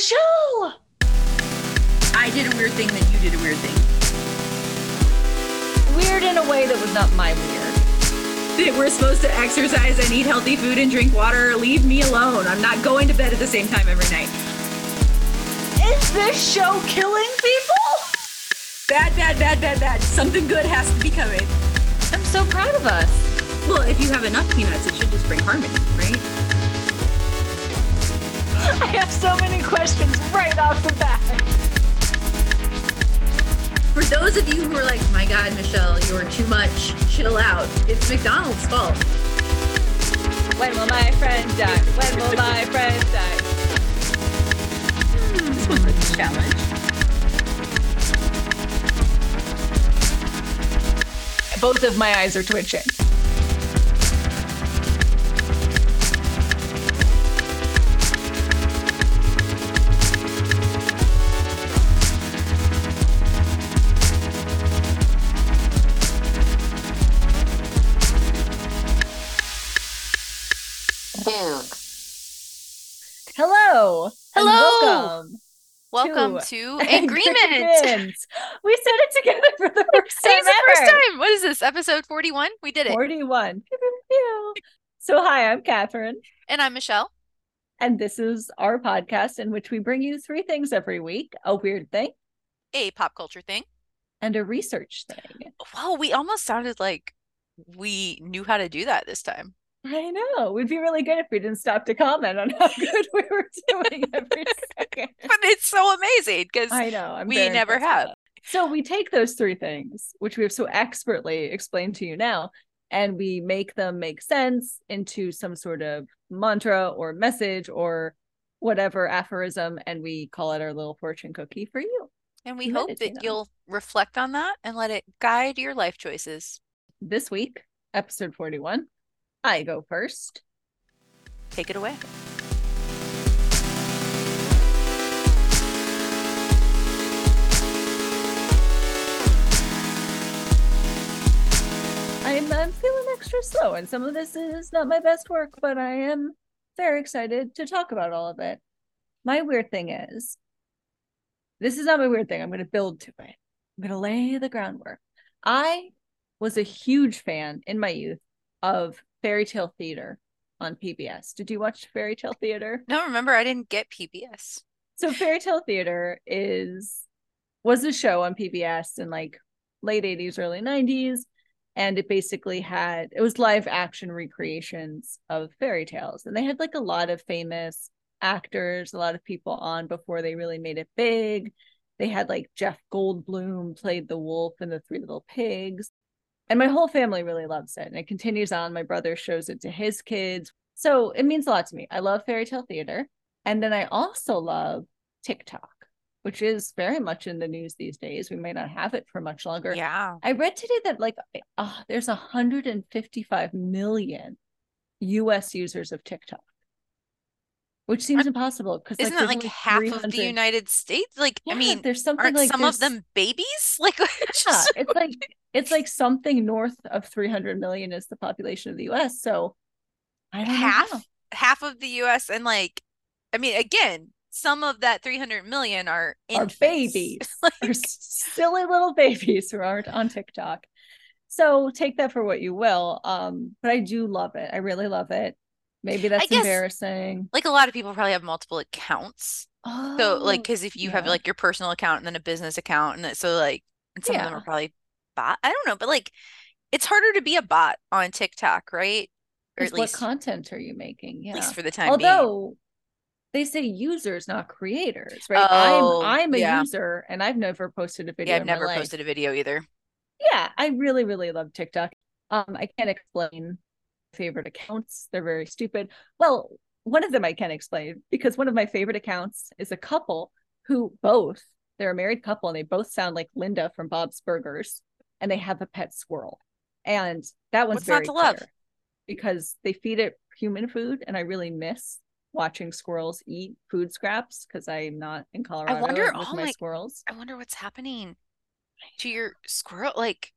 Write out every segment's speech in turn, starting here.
Michelle! I did a weird thing, then you did a weird thing. Weird in a way that was not my weird. That we're supposed to exercise and eat healthy food and drink water. Leave me alone. I'm not going to bed at the same time every night. Is this show killing people? Bad, bad, bad, bad, bad. Something good has to be coming. I'm so proud of us. Well, if you have enough peanuts, it should just bring harmony, right? I have so many questions right off the bat. For those of you who are like, my God, Michelle, you're too much, chill out. It's McDonald's fault. When will my friend die? When will my friend die? Hmm. This was a challenge. Both of my eyes are twitching. Welcome. To to Angreement. We said it together for the first time It's the first time. What is this? Episode 41? We did it. 41. Pew, pew, pew. So, hi, I'm Katherine, And I'm Michelle. and this is our podcast in which we bring you three things every week a weird thing A pop culture thing. and a research thing. Well, we almost sounded like we knew how to do that this time. I know. We'd be really good if we didn't stop to comment on how good we were doing every second. But it's so amazing because I know. I'm we never have. So we take those three things, which we have so expertly explained to you now, and we make them make sense into some sort of mantra or message or whatever aphorism, and we call it our little fortune cookie for you. and we hope that you'll reflect on that and let it guide your life choices. This week, episode 41, I go first. Take it away. I'm, I'm feeling extra slow, and some of this is not my best work, but I am very excited to talk about all of it. My weird thing is this is not my weird thing. I'm going to build to it, I'm going to lay the groundwork. I was a huge fan in my youth of fairy tale theater on PBS. Did you watch fairy tale theater? No, remember, I didn't get PBS. So fairy tale theater is was a show on PBS in like late 80s, early 90s. And it basically had it was live action recreations of fairy tales. And they had like a lot of famous actors, a lot of people on before they really made it big. They had like Jeff Goldblum played the wolf and the three little pigs. And my whole family really loves it. And it continues on. My brother shows it to his kids. So it means a lot to me. I love fairy tale theater. And then I also love TikTok, which is very much in the news these days. We may not have it for much longer. Yeah. I read today that like uh, there's 155 million US users of TikTok, which seems impossible because Isn't that like half of the United States? Like, I mean, there's something like some of them babies? Like, Yeah, just- it's like it's like something north of 300 million is the population of the US. So I don't know half half of the US and like I mean again some of that 300 million are are babies. Like, They're silly little babies who aren't on TikTok. So take that for what you will. Um, but I do love it. I really love it. Maybe that's guess- embarrassing. like a lot of people probably have multiple accounts Oh, so like Oh, because if you have like your personal account and then a business account and so like and some of them are probably bot I don't know but like it's harder to be a bot on TikTok right or at least what content are you making? Yeah. at least for the time being Although they say users, not creators, right? Oh, I'm I'm a yeah. user and I've never posted a video. yeah I've never life. posted a video either yeah, I really, really love TikTok. Um, I can't explain favorite accounts. They're very stupid. Well, one of them I can explain because one of my favorite accounts is a couple who both they're a married couple and they both sound like Linda from Bob's Burgers and they have a pet squirrel. And that one's What's not very to love? because they feed it human food and I really miss watching squirrels eat food scraps because I'm not in Colorado wonder- with oh my my- squirrels. I wonder what's happening to your squirrel. Like,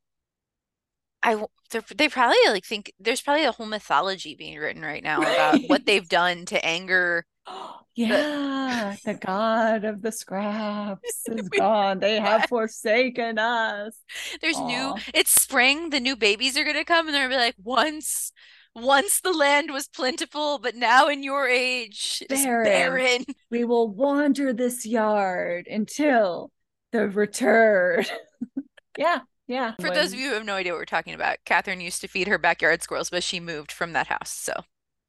I they're, probably like think there's probably a whole mythology being written right now about what they've done to anger yeah, the god of the scraps is gone. They have forsaken us. There's new, it's spring, the new babies are gonna come and they're gonna be like, once, once the land was plentiful, but now in your age, Barren. barren. We will wander this yard until the return. yeah, yeah. For those of you who have no idea what we're talking about, Katherine used to feed her backyard squirrels, but she moved from that house. So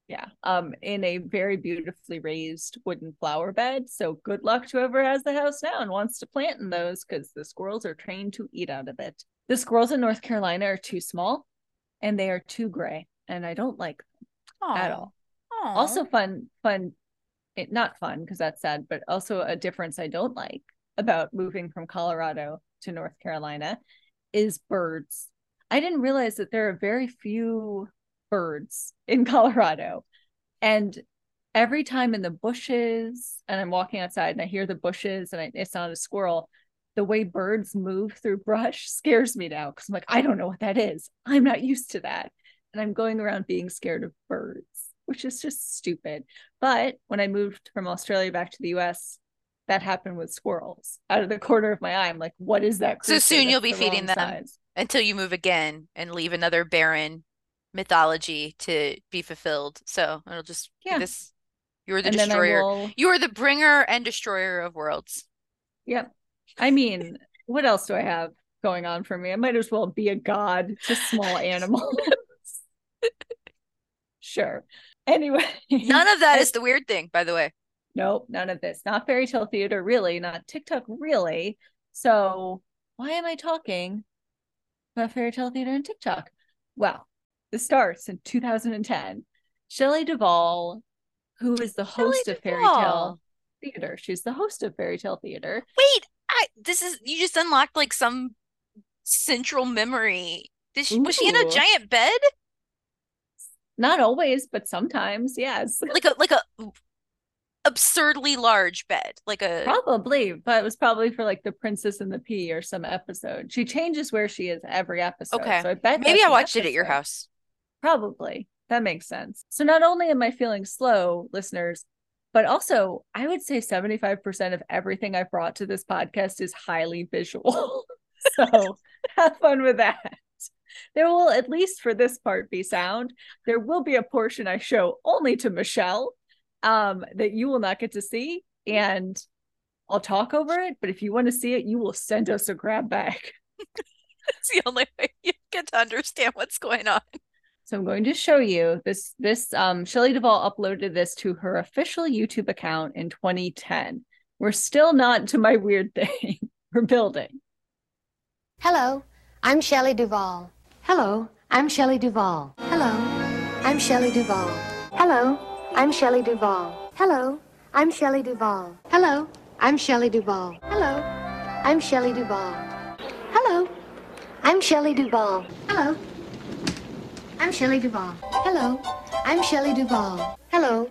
Yeah, um, in a very beautifully raised wooden flower bed. So good luck to whoever has the house now and wants to plant in those because the squirrels are trained to eat out of it. The squirrels in North Carolina are too small and they are too gray, and I don't like them at all. Aw. Also, fun, fun, it, not fun because that's sad, but also a difference I don't like about moving from Colorado to North Carolina is birds. I didn't realize that there are very few birds in Colorado. And every time in the bushes, and I'm walking outside and I hear the bushes and I, it's not a squirrel, the way birds move through brush scares me now because I'm like, I don't know what that is. I'm not used to that. And I'm going around being scared of birds, which is just stupid. But when I moved from Australia back to the US, that happened with squirrels out of the corner of my eye. I'm like, what is that? So soon you'll be the feeding them. size?" until you move again and leave another barren mythology to be fulfilled. So it'll just be Yeah. this. You're the And destroyer. will You are the bringer and destroyer of worlds. Yep. I mean, what else do I have going on for me? I might as well be a god to small animals. sure. Anyway. None of that is the weird thing, by the way. Nope, none of this. Not fairy tale theater, really. Not TikTok, really. So why am I talking about fairy tale theater and TikTok? Well, this starts in 2010. Shelley Duvall, who is the Shelley host of Fairy Tale Theater, she's the host of Fairy Tale Theater. Wait, I this is you just unlocked like some central memory. She, was she in a giant bed? Not always, but sometimes, yes. Like a like a absurdly large bed. Like a Probably, but it was probably for like the Princess and the Pea or some episode. She changes where she is every episode. Okay. So I bet maybe I watched it at your house. Probably. That makes sense. So not only am I feeling slow, listeners, but also I would say 75% of everything I've brought to this podcast is highly visual. so have fun with that. There will, at least for this part, be sound. There will be a portion I show only to Michelle um, that you will not get to see. And I'll talk over it. But if you want to see it, you will send us a grab bag. It's the only way you get to understand what's going on. So I'm going to show you this. This um, Shelley Duvall uploaded this to her official YouTube account in 2010. We're still not to my weird thing. We're building. Hello, I'm Shelley Duvall. Hello, I'm Shelley Duvall. Hello, I'm Shelley Duvall. Hello, I'm Shelley Duvall. Hello, I'm Shelley Duvall. Hello, I'm Shelley Duvall. Hello, I'm Shelley Duvall. Hello, I'm Shelley Duvall. Hello, I'm Shelley Duvall. Hello, I'm Shelley Duvall. Hello,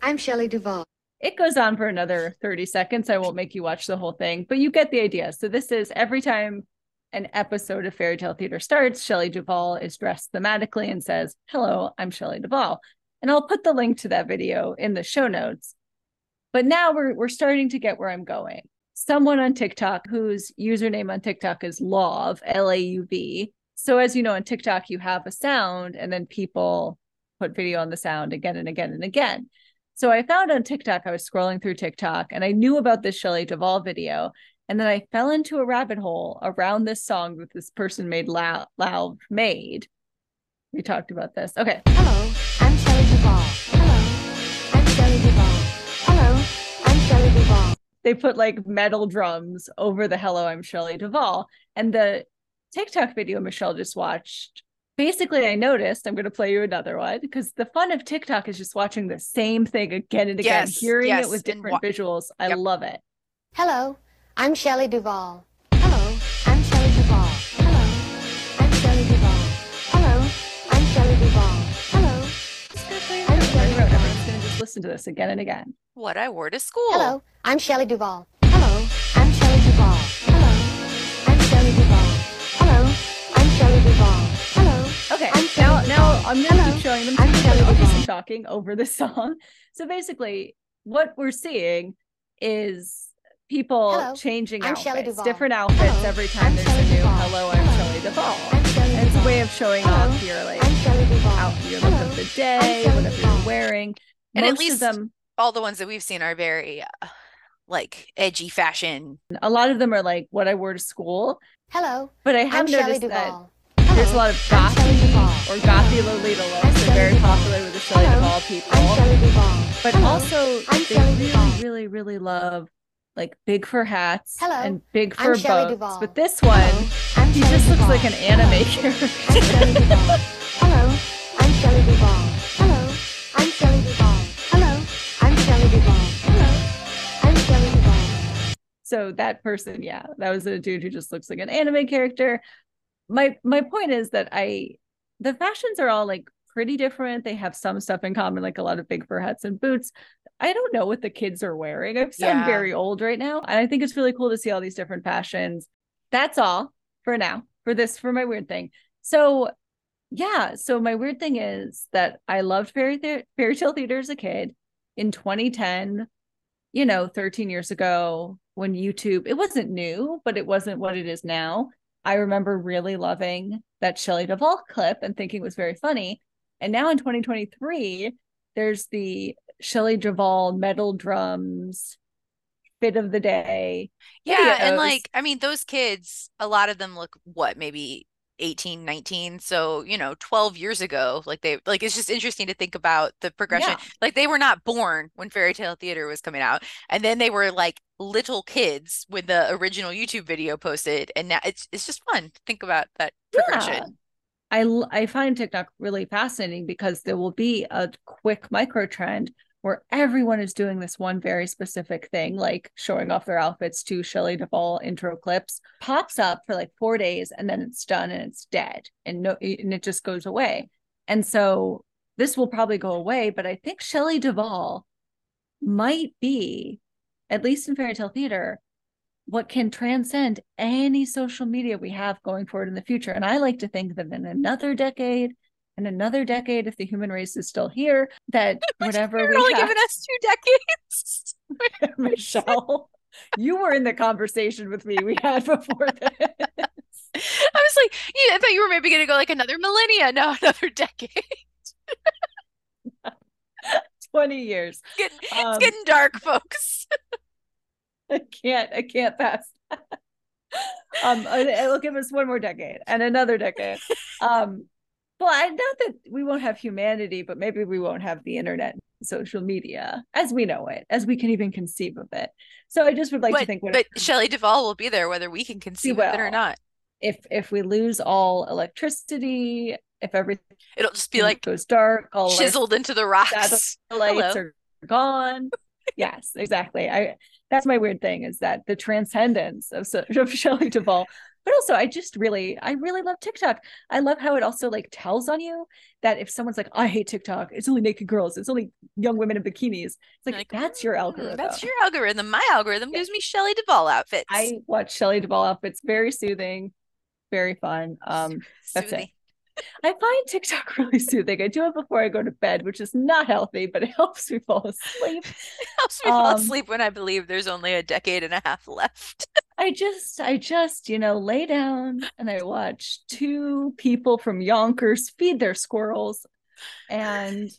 I'm Shelley Duvall. It goes on for another 30 seconds. I won't make you watch the whole thing, but you get the idea. So this is every time an episode of Fairy Tale Theater starts, Shelley Duvall is dressed thematically and says, Hello, I'm Shelley Duvall. And I'll put the link to that video in the show notes. But now we're we're starting to get where I'm going. Someone on TikTok whose username on TikTok is Lauv, L-A-U-V. So as you know, on TikTok, you have a sound and then people put video on the sound again and again and again. So I found on TikTok, I was scrolling through TikTok and I knew about this Shelley Duvall video. And then I fell into a rabbit hole around this song that this person made loud made. We talked about this. Okay. Hello, I'm Shelley Duvall. Hello, I'm Shelley Duvall. Hello, I'm Shelley Duvall. They put like metal drums over the Hello, I'm Shelley Duvall. And the TikTok video Michelle just watched, basically, I noticed, I'm going to play you another one because the fun of TikTok is just watching the same thing again and again, Yes, hearing yes, it with different wa- visuals. I Yep. love it. Hello, I'm Shelley Duvall. Listen to this again and again. What I wore to school. Hello, I'm Shelley Duvall. Hello, I'm Shelley Duvall. Hello, I'm Shelley Duvall. Hello, I'm Shelley Duvall. Hello, Okay, I'm now Shelley now Duvall. I'm gonna Hello, keep showing them. I'm to you, Shelley I'll some Duvall. talking over this song. So basically, what we're seeing is people Hello, changing I'm outfits, different outfits Hello, every time I'm there's Shelley a new Duvall. hello, I'm Hello, Shelley Duvall. I'm Shelley And it's a way of showing off your like I'm Shelley Duvall. out your look Hello, of the day, Shelley whatever you're Duvall. wearing. And at least- of them All the ones that we've seen are very uh, like edgy fashion. a lot of them are like what I wore to school. Hello, But I I'm have Shelley noticed that Duvall. there's a lot of I'm gothy or gothy Lolita looks. I'm They're very Duvall. popular with the Shelley Hello, Duvall people. I'm But Hello, also I'm they Shelley really, Duvall. really, really love like big fur hats Hello, and big I'm fur Shelley boats. Duvall. But this one, Hello, I'm he Shelley just looks like an anime Hello, character. I'm Shelley Duvall. Hello, I'm Shelley Duvall. So that person, yeah, that was a dude who just looks like an anime character. My my point is that I the fashions are all like pretty different. They have some stuff in common, like a lot of big fur hats and boots. I don't know what the kids are wearing. I'm sound Yeah. very old right now. And I think it's really cool to see all these different fashions. That's all for now, for this, for my weird thing. So yeah, so my weird thing is that I loved fairy the- fairy tale theater as a kid. In 2010, you know, 13 years ago, when YouTube, it wasn't new, but it wasn't what it is now. I remember really loving that Shelley Duvall clip and thinking it was very funny. And now in 2023, there's the Shelley Duvall metal drums fit of the day. Yeah, and like I mean those kids, a lot of them look what, maybe 18, 19. So, you know, 12 years ago, like they like it's just interesting to think about the progression. Yeah. Like they were not born when Fairy Tale Theater was coming out. And then they were like little kids when the original YouTube video posted. And now it's it's just fun to think about that progression. Yeah. I find TikTok really fascinating because there will be a quick micro trend where everyone is doing this one very specific thing, like showing off their outfits to Shelley Duvall intro clips, pops up for like four days and then it's done and it's dead and no and it just goes away. And so this will probably go away, but I think Shelley Duvall might be, at least in fairy tale theater, what can transcend any social media we have going forward in the future. And I like to think that in another decade, in another decade, if the human race is still here, that whatever You're we only have, giving us two decades. Michelle, you were in the conversation with me we had before this. I was like, yeah, I thought you were maybe gonna go like another millennia, no, another decade. 20 years. Getting, Um, it's getting dark, folks. I can't, I can't pass. um, uh, it'll give us one more decade and another decade. Um, well, I not that we won't have humanity, but maybe we won't have the internet, and social media as we know it, as we can even conceive of it. So I just would like to But, think, what but Shelley Duvall will be there whether we can conceive of it or not. if if we lose all electricity, if everything It'll just be like goes dark, all chiseled into the rocks. lights are gone. yes, exactly. I that's my weird thing is that the transcendence of, of Shelley Duvall. But also, I just really, I really love TikTok. I love how it also like tells on you that if someone's like, I hate TikTok, it's only naked girls, it's only young women in bikinis. It's like, Like, that's your "Mm, algorithm. That's your algorithm. My algorithm gives me Shelley Duvall outfits. I watch Shelley Duvall outfits, very soothing, very fun. Um, that's it. I find TikTok really soothing. I do it before I go to bed, which is not healthy, but it helps me fall asleep. helps me fall Um, asleep when I believe there's only a decade and a half left. I just, I just, you know, lay down and I watch two people from Yonkers feed their squirrels. And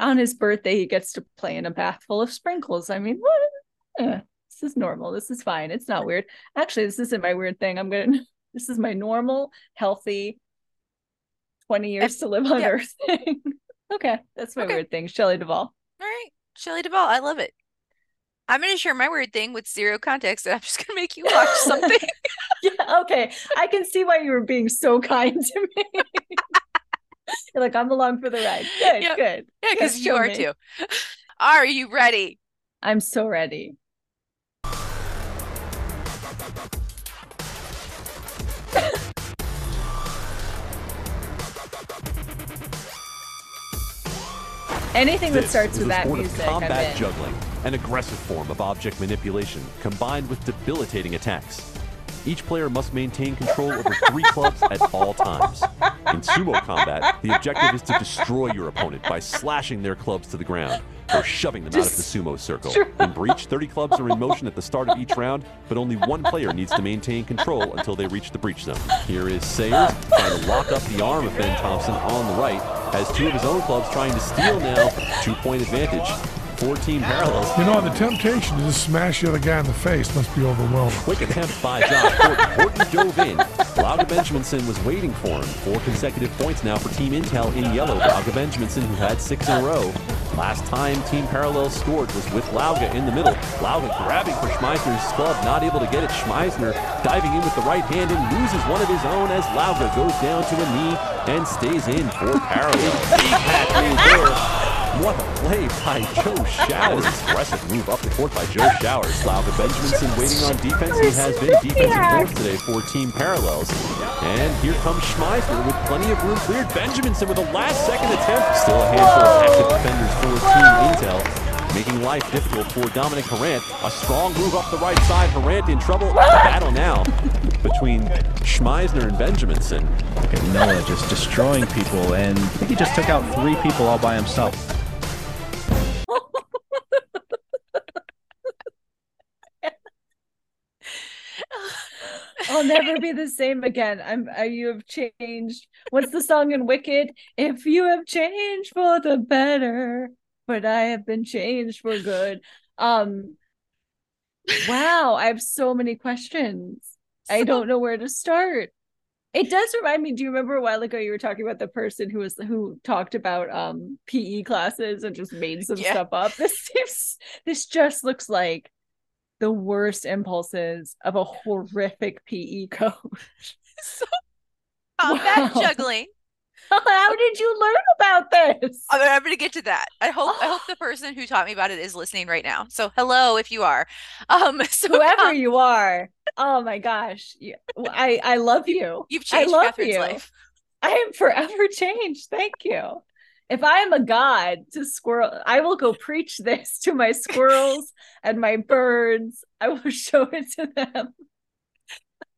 on his birthday, he gets to play in a bath full of sprinkles. I mean, what? This is normal. This is fine. It's not weird. Actually, this isn't my weird thing. I'm going to, this is my normal, healthy 20 years to live on yeah. earth thing. okay. That's my Okay. weird thing. Shelley Duvall. All right, Shelley Duvall, I love it. I'm going to share my weird thing with zero context, and I'm just going to make you watch something. Yeah, okay. I can see why you were being so kind to me. You're like, I'm along for the ride. Good, Yep. good. yeah, because you are me. too. Are you ready? I'm so ready. Anything that starts with that music, of I'm combat in. juggling, an aggressive form of object manipulation combined with debilitating attacks. Each player must maintain control over three clubs at all times. In sumo combat, the objective is to destroy your opponent by slashing their clubs to the ground or shoving them out of the sumo circle. In Breach, 30 clubs are in motion at the start of each round, but only one player needs to maintain control until they reach the breach zone. Here is Sayers trying to lock up the arm of Ben Thompson on the right, has two of his own clubs trying to steal now, two-point advantage. Four team parallels. You know, the temptation to just smash the other guy in the face must be overwhelming. Quick attempt by Josh Horton. Horton dove in. Lauga Benjaminson was waiting for him. Four consecutive points now for Team Intel in yellow. Lauga Benjaminson, who had six in a row. Last time Team Parallel scored was with Lauga in the middle. Lauga grabbing for Schmeisner's club, not able to get it. Schmeisner diving in with the right hand and loses one of his own as Lauga goes down to a knee and stays in for Parallel. Big hat move there. What a play by Joe Showers. Impressive move up the court by Joe Showers. Lauga Benjaminson waiting on defense. He has been defensive force today for Team Parallels. And here comes Schmeisner with plenty of room cleared. Benjaminson with a last second attempt. Still a handful of active defenders for Team Intel. Making life difficult for Dominic Harant. A strong move up the right side. Harant in trouble. Battle now between Schmeisner and Benjaminson. Okay, Noah just destroying people, and I think he just took out three people all by himself. Never be the same again. I'm uh, you have changed. What's the song in Wicked? If you have changed for the better, but I have been changed for good. Um wow, I have so many questions. I don't know where to start. It does remind me. Do you remember a while ago you were talking about the person who was who talked about um PE classes and just made some Yeah. stuff up? This seems this just looks like the worst impulses of a horrific PE coach. so combat Wow. juggling. How did you learn about this? I'm, I'm going to get to that. I hope I hope the person who taught me about it is listening right now. So hello if you are. Um so Whoever com- you are. Oh my gosh. You- I I love you. you've I changed love Katherine's you. life. I am forever changed. Thank you. If I am a god to squirrel, I will go preach this to my squirrels and my birds. I will show it to them.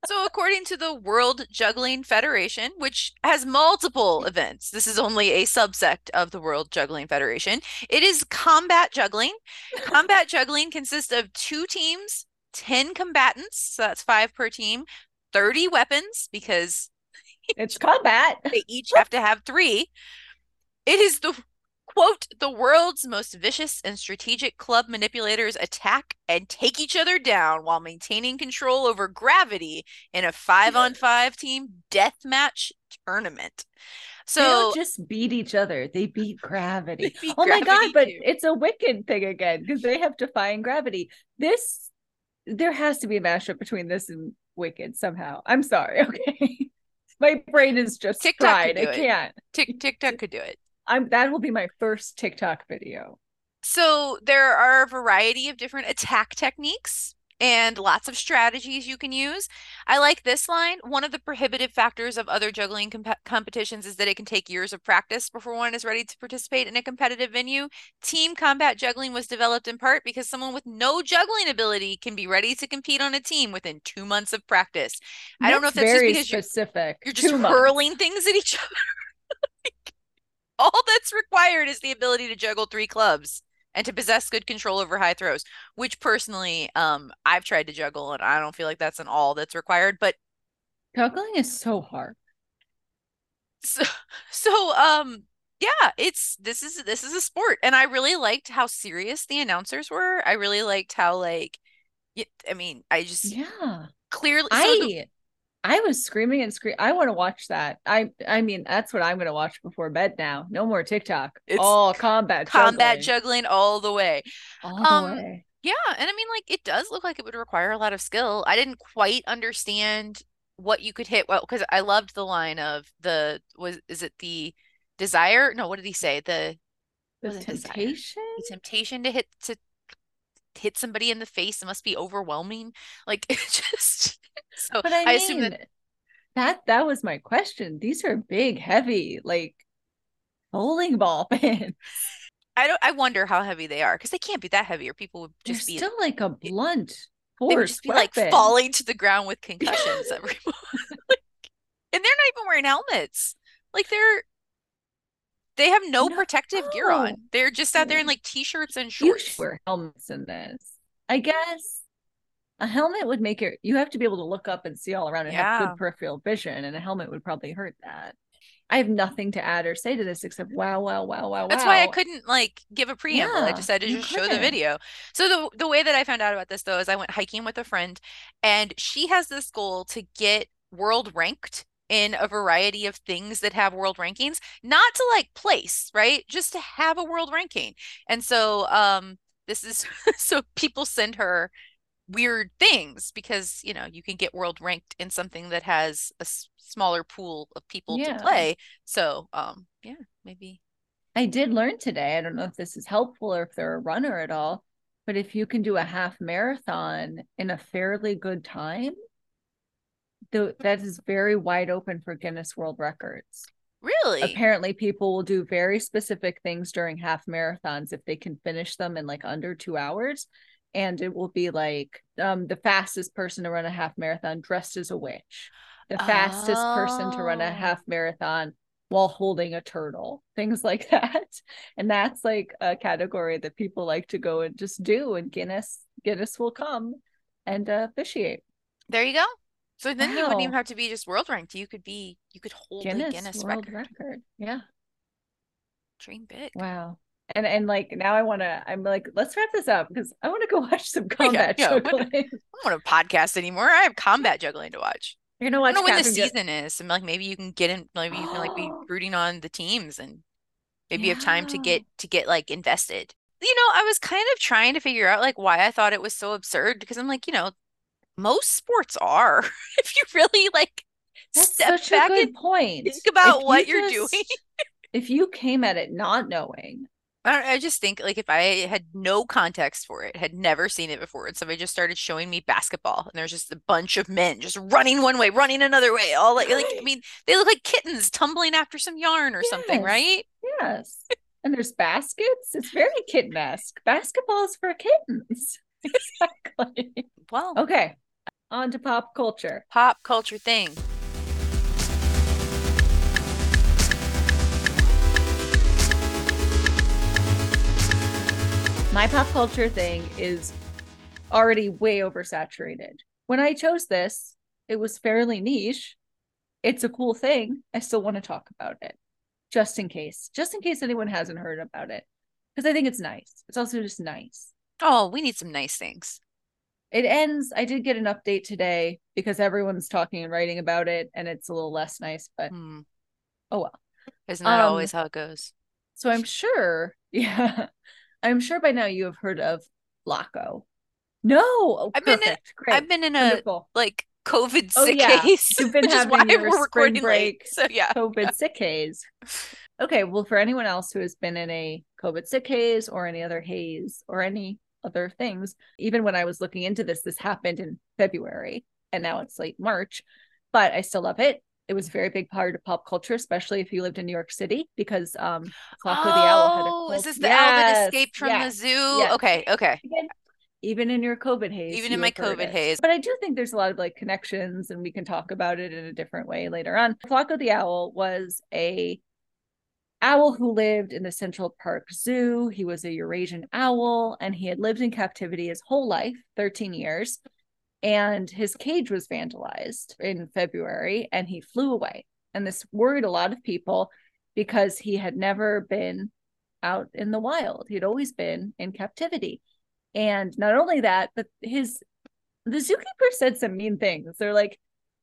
So, according to the World Juggling Federation, which has multiple events, this is only a subsect of the World Juggling Federation. It is combat juggling. Combat juggling consists of two teams, 10 combatants, so that's five per team, 30 weapons, because It's combat. they each have to have three. It is the quote the world's most vicious and strategic club manipulators attack and take each other down while maintaining control over gravity in a five on five team deathmatch tournament. So they don't just beat each other; they beat gravity. beat oh my god! gravity But too. it's a wicked thing again because they have defying gravity. This there has to be a mashup between this and Wicked somehow. I'm sorry. Okay, my brain is just TikTok fried. could do I it. can't. Tik TikTok could do it. I'm that will be my first TikTok video. So there are a variety of different attack techniques and lots of strategies you can use. I like this line. One of the prohibitive factors of other juggling comp- competitions is that it can take years of practice before one is ready to participate in a competitive venue. Team combat juggling was developed in part because someone with no juggling ability can be ready to compete on a team within two months of practice. I don't know if that's just because you're specific. you're just Two months. hurling things at each other. All that's required is the ability to juggle three clubs and to possess good control over high throws, which personally, um, I've tried to juggle and I don't feel like that's an all that's required. But Juggling is so hard. so, so um, yeah, it's this is this is a sport, and I really liked how serious the announcers were. I really liked how like, I mean, I just Yeah. clearly. So I the- I was screaming and screaming. I want to watch that. I I mean, that's what I'm going to watch before bed now. No more TikTok. It's all combat combat juggling juggling all the way. all the um, way. Yeah, and I mean, like, it does look like it would require a lot of skill. I didn't quite understand what you could hit. Well, because I loved the line of the was is it the desire? No, what did he say? The The it temptation. the temptation to hit to hit somebody in the face must be overwhelming. Like it just so But I, I assume mean, that that that was my question. These are big, heavy, like bowling ball pins. I don't I wonder how heavy they are because they can't be that heavy or people would They're just be still like a blunt force they would just be like falling to the ground with concussions every like, and they're not even wearing helmets. Like they're they have no, No. protective gear on. They're just out there in like t-shirts and shorts. wear helmets in this. I guess a helmet would make it. You have to be able to look up and see all around and have good peripheral vision, and a helmet would probably hurt that. I have nothing to add or say to this except wow, wow, wow, wow, wow. That's why I couldn't like give a preamble. I Yeah, just had to just show the video. So the the way that I found out about this though is I went hiking with a friend and she has this goal to get world ranked in a variety of things that have world rankings, not to like place, right? Just to have a world ranking. And so um this is so people send her weird things because, you know, you can get world ranked in something that has a s- smaller pool of people Yeah. to play. So um yeah, maybe I did learn today. I don't know if this is helpful or if they're a runner at all, but if you can do a half marathon in a fairly good time, though that is very wide open for Guinness World Records. really Apparently, people will do very specific things during half marathons if they can finish them in like under two hours. And it will be like um, the fastest person to run a half marathon dressed as a witch, the fastest person to run a Oh. half marathon while holding a turtle, things like that. And that's like a category that people like to go and just do. And Guinness, Guinness will come and uh, officiate. There you go. So then you wouldn't even have to be just world ranked. You could be, you could hold Guinness, a Guinness World record. record. Yeah. Dream big. Wow. And and like now I want to I'm like let's wrap this up because I want to go watch some combat yeah, what- juggling. I don't want to podcast anymore. I have combat juggling to watch. You're gonna watch. I don't know when the season is. And like maybe you can get in, maybe you can like be rooting on the teams and maybe you have time to get to get like invested. You know, I was kind of trying to figure out like why I thought it was so absurd because I'm like, you know, most sports are. If you really like That's step back a good and point. think about If what you you're just- doing. If you came at it not knowing, I, don't- I just think like if I had no context for it, had never seen it before, and somebody just started showing me basketball, and there's just a bunch of men just running one way, running another way, all like, like I mean, they look like kittens tumbling after some yarn or something, right? yes. and there's baskets. It's very kitten-esque. Basketball is for kittens. Exactly. Well, Okay. On to pop culture. pop culture thing. My pop culture thing is already way oversaturated. When I chose this, it was fairly niche. It's a cool thing. I still want to talk about it just in case, just in case anyone hasn't heard about it. Because I think it's nice. It's also just nice. Oh, we need some nice things. It ends. I did get an update today because everyone's talking and writing about it, and it's a little less nice, but Hmm. oh well. Isn't that Um, always how it goes? So I'm sure, yeah, I'm sure by now you have heard of Flaco. No, oh, I've been in- great, I've been in a wonderful. like COVID Oh, sick yeah. case, You've been which is having why your we're recording late. So yeah, COVID sick haze. Okay, well, for anyone else who has been in a COVID sick haze or any other haze or any other things, even when I was looking into this, this happened in February and now it's late March, but I still love it. It was a very big part of pop culture, especially if you lived in New York City, because um, Flaco the Owl had a Oh, is this the owl that escaped from yes, the zoo? yes. Okay, okay. even, even in your COVID haze. Even in my COVID it. haze. But I do think there's a lot of like connections, and we can talk about it in a different way later on. Flaco the owl was a owl who lived in the Central Park Zoo. He was a Eurasian owl, and he had lived in captivity his whole life, 13 years. And his cage was vandalized in February, and he flew away. And this worried a lot of people because he had never been out in the wild. He'd always been in captivity. And not only that, but his the zookeeper said some mean things. They're like,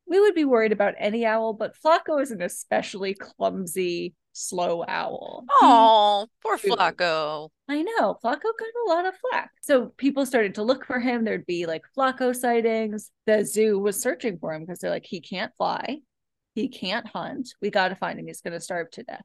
we would be worried about any owl, but Flaco is an especially clumsy, slow owl. Oh, poor. Flaco. I know. Flaco got a lot of flack. So people started to look for him. There'd be like Flaco sightings. The zoo was searching for him because they're like, he can't fly. He can't hunt. We got to find him. He's going to starve to death.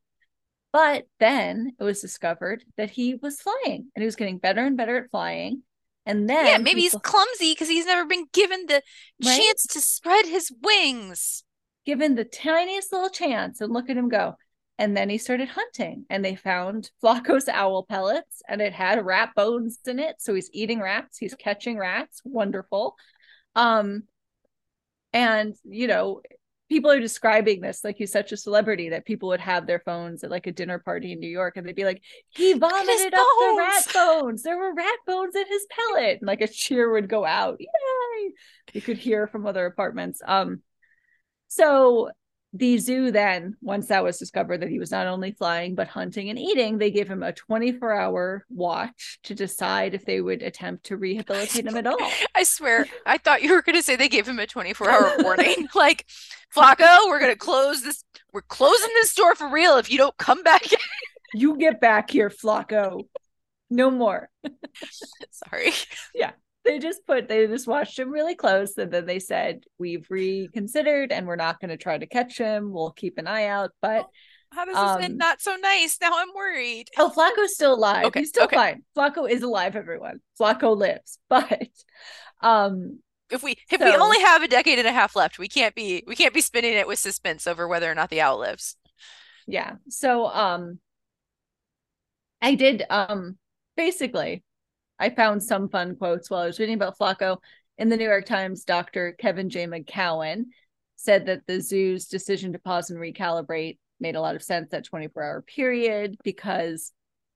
But then it was discovered that he was flying and he was getting better and better at flying. And then Yeah, maybe he's clumsy because he's never been given the Right? chance to spread his wings. given the tiniest little chance and look at him go. And then he started hunting and they found Flaco's owl pellets and it had rat bones in it. So he's eating rats, he's catching rats. Wonderful. Um, and you know, people are describing this like he's such a celebrity that people would have their phones at like a dinner party in New York and they'd be like, he vomited up the rat bones. There were rat bones in his pellet. And like a cheer would go out. Yay! You could hear from other apartments. Um, so the zoo then once that was discovered that he was not only flying but hunting and eating they gave him a 24 hour watch to decide if they would attempt to rehabilitate him at all I swear, I thought you were going to say they gave him a 24 hour warning. like, Flaco, we're going to close this. We're closing this door for real if you don't come back. you get back here flaco no more Sorry. They just put they just watched him really close and then they said we've reconsidered and we're not going to try to catch him we'll keep an eye out but How does this end Um, not so nice? Now I'm worried. Oh, Flaco's still alive. Okay, He's still okay. fine. Flaco is alive, everyone. Flacco lives. But um If we if we only have a decade and a half left, we can't be we can't be spinning it with suspense over whether or not the owl lives. yeah. So um I did um basically I found some fun quotes while I was reading about Flaco. In the New York Times, Dr. Kevin J. McGowan said that the zoo's decision to pause and recalibrate made a lot of sense that 24 hour period because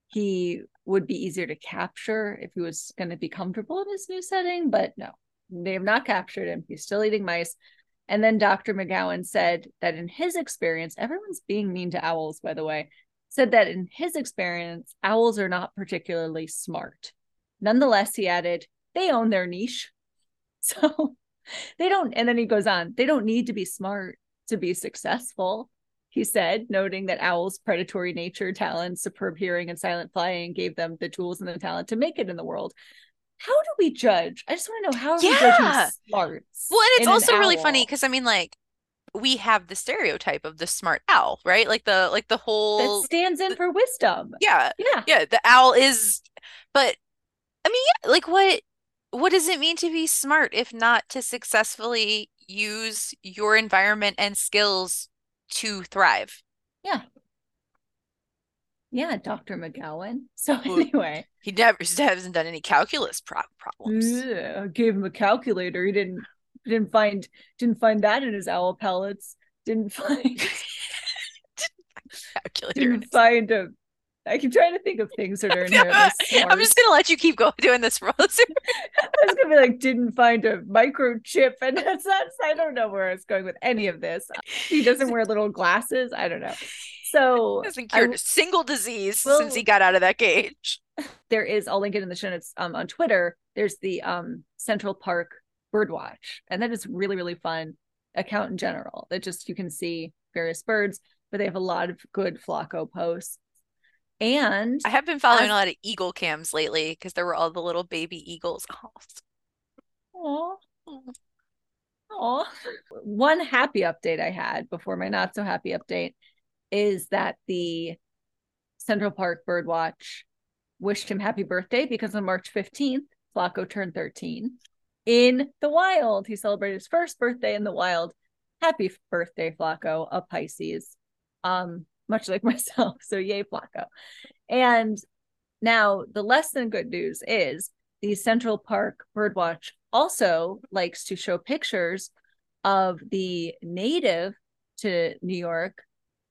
he would be easier to capture if he was going to be comfortable in his new setting. But no, they have not captured him. He's still eating mice. And then Dr. McGowan said that in his experience, everyone's being mean to owls, by the way, said that in his experience, owls are not particularly smart. Nonetheless, he added, they own their niche. So they don't, and then he goes on, they don't need to be smart to be successful. He said, noting that owls' predatory nature, talent, superb hearing, and silent flying gave them the tools and the talent to make it in the world. How do we judge? I just want to know how are we Yeah. judging smarts? Well, and it's in an also really funny because I mean, like, we have the stereotype of the smart owl, right? Like the like the whole that stands in for wisdom. yeah Yeah. yeah the owl is, but I mean, yeah, like what what does it mean to be smart if not to successfully use your environment and skills to thrive? Yeah, Yeah, Dr. McGowan. So Well, anyway, He never he hasn't done any calculus pro- problems. yeah, I gave him a calculator. He didn't didn't find didn't find that in his owl pellets. Didn't find Calculator. in didn't find a I keep trying to think of things that are inherently smart. I'm just gonna let you keep going doing this for us. I was gonna be like, didn't find a microchip, and that's that's I don't know where it's going with any of this. He doesn't wear little glasses. I don't know. So hasn't cured a single disease will- since he got out of that cage. there is i'll link it in the show notes um, on twitter there's the um central park birdwatch and that is really really fun account in general that just you can see various birds but they have a lot of good flaco posts and I have been following As- a lot of eagle cams lately because there were all the little baby eagles. Oh, Aw. Aw. one happy update i had before my not so happy update is that the central park birdwatch wished him happy birthday because on march 15th flaco turned 13 in the wild he celebrated his first birthday in the wild happy birthday flaco a pisces um much like myself so yay flaco. And now the less than good news is the central park birdwatch also likes to show pictures of the native to new york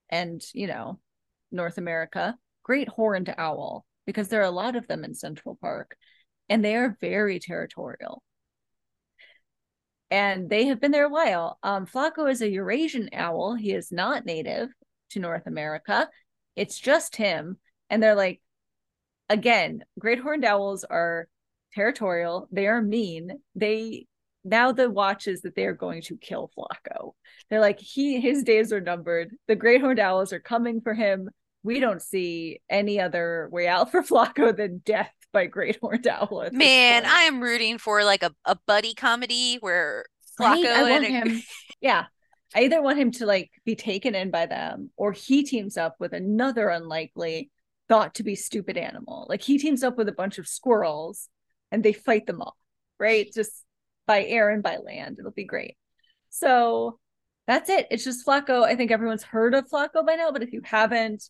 and you know north america great horned owl because there are a lot of them in central park and they are very territorial. And they have been there a while. Um flaco is a eurasian owl. He is not native to north america it's just him and they're like again great horned owls are territorial they are mean they now the watch is that they are going to kill flaco they're like he his days are numbered the great horned owls are coming for him we don't see any other way out for flaco than death by great horned owl man. I am rooting for like a, a buddy comedy where Right? Flaco want and a- him. Yeah. I either want him to like be taken in by them or he teams up with another unlikely thought to be stupid animal. Like he teams up with a bunch of squirrels and they fight them off, right? Just by air and by land. It'll be great. So that's it. It's just Flaco. I think everyone's heard of Flaco by now, but if you haven't,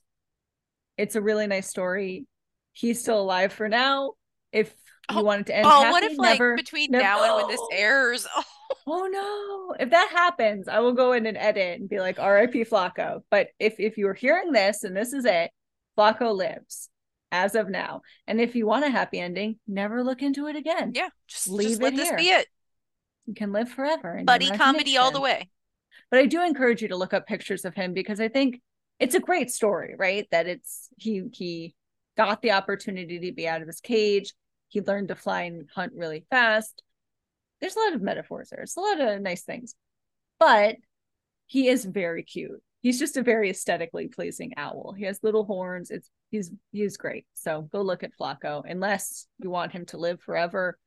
it's a really nice story. He's still alive for now. If you Oh, wanted to end Oh, happy, what if like between never- now and when this airs? Oh, Oh no. If that happens, I will go in and edit and be like RIP Flaco. But if if you're hearing this and this is it, Flaco lives as of now. And if you want a happy ending, never look into it again. yeah, just, Leave just let it this be it. You can live forever. Buddy comedy all the way. But I do encourage you to look up pictures of him because I think it's a great story, right? That it's he he got the opportunity to be out of his cage. He learned to fly and hunt really fast. There's a lot of metaphors there. It's a lot of nice things. But he is very cute. He's just a very aesthetically pleasing owl. He has little horns. It's he's he's great. So go look at Flaco. Unless you want him to live forever,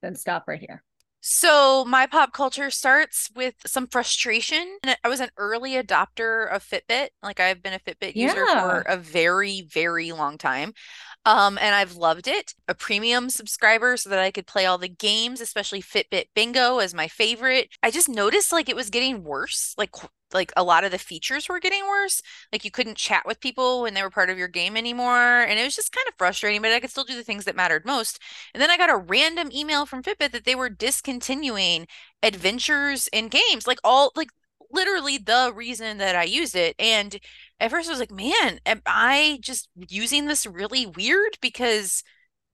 then stop right here. So my pop culture starts with some frustration. I was an early adopter of Fitbit. Like I've been a Fitbit user for a very, very long time. Um, and I've loved it. A premium subscriber so that I could play all the games, especially Fitbit Bingo as my favorite. I just noticed like it was getting worse. Like like a lot of the features were getting worse. Like you couldn't chat with people when they were part of your game anymore. And it was just kind of frustrating, but I could still do the things that mattered most. And then I got a random email from Fitbit that they were discontinuing adventures in games, like all like literally the reason that I used it. And at first I was like, man, am I just using this really weird? Because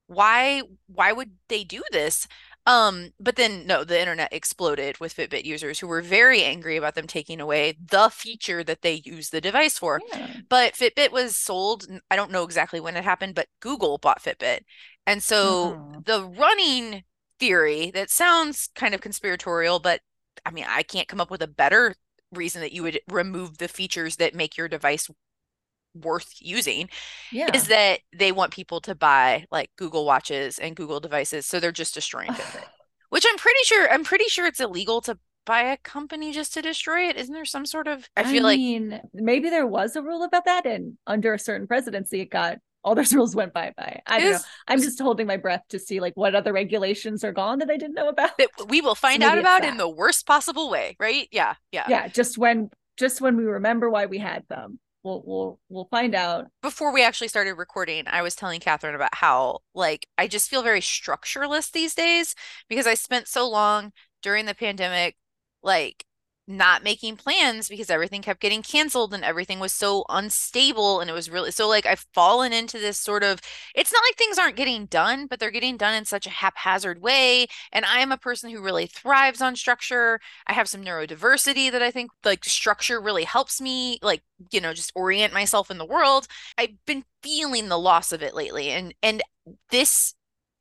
why why would they do this? Um, but then no, the internet exploded with Fitbit users who were very angry about them taking away the feature that they use the device for. Yeah. But Fitbit was sold, I don't know exactly when it happened, but Google bought Fitbit. And so Mhm. the running theory that sounds kind of conspiratorial, but I mean, I can't come up with a better reason that you would remove the features that make your device worth using Yeah. is that they want people to buy like Google watches and Google devices. So they're just destroying Fitbit, which I'm pretty sure, I'm pretty sure it's illegal to buy a company just to destroy it. Isn't there some sort of, I feel like mean, maybe there was a rule about that, and under a certain presidency, it got all those rules went bye bye. I don't know. I'm just holding my breath to see like what other regulations are gone that I didn't know about. that we will find out maybe about in the worst possible way, right? Yeah, yeah. Yeah, just when just when we remember why we had them, we'll we'll we'll find out. Before we actually started recording, I was telling Katherine about how like I just feel very structureless these days because I spent so long during the pandemic like not making plans because everything kept getting canceled and everything was so unstable and it was really so like I've fallen into this sort of it's not like things aren't getting done but they're getting done in such a haphazard way and I am a person who really thrives on structure. I have some neurodiversity that I think like structure really helps me like you know just orient myself in the world. I've been feeling the loss of it lately and and this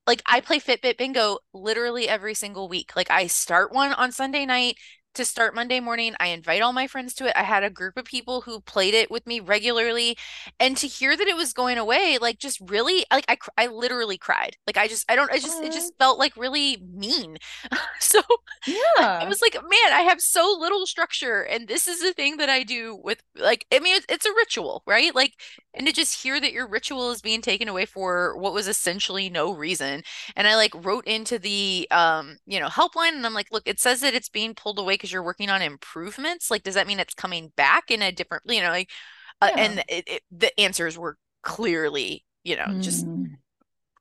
like I play Fitbit bingo literally every single week. Like I start one on Sunday night to start Monday morning. I invite all my friends to it. I had a group of people who played it with me regularly. And to hear that it was going away, like just really like I I literally cried. Like I just I don't I just it just felt like really mean. so yeah. I was like, man, I have so little structure and this is the thing that I do with like I mean it's, it's a ritual, right? Like and to just hear that your ritual is being taken away for what was essentially no reason and I like wrote into the um, you know, helpline and I'm like, look, it says that it's being pulled away because you're working on improvements. Like, does that mean it's coming back in a different, you know, like, uh, Yeah. and it, it, the answers were clearly, you know, just Mm.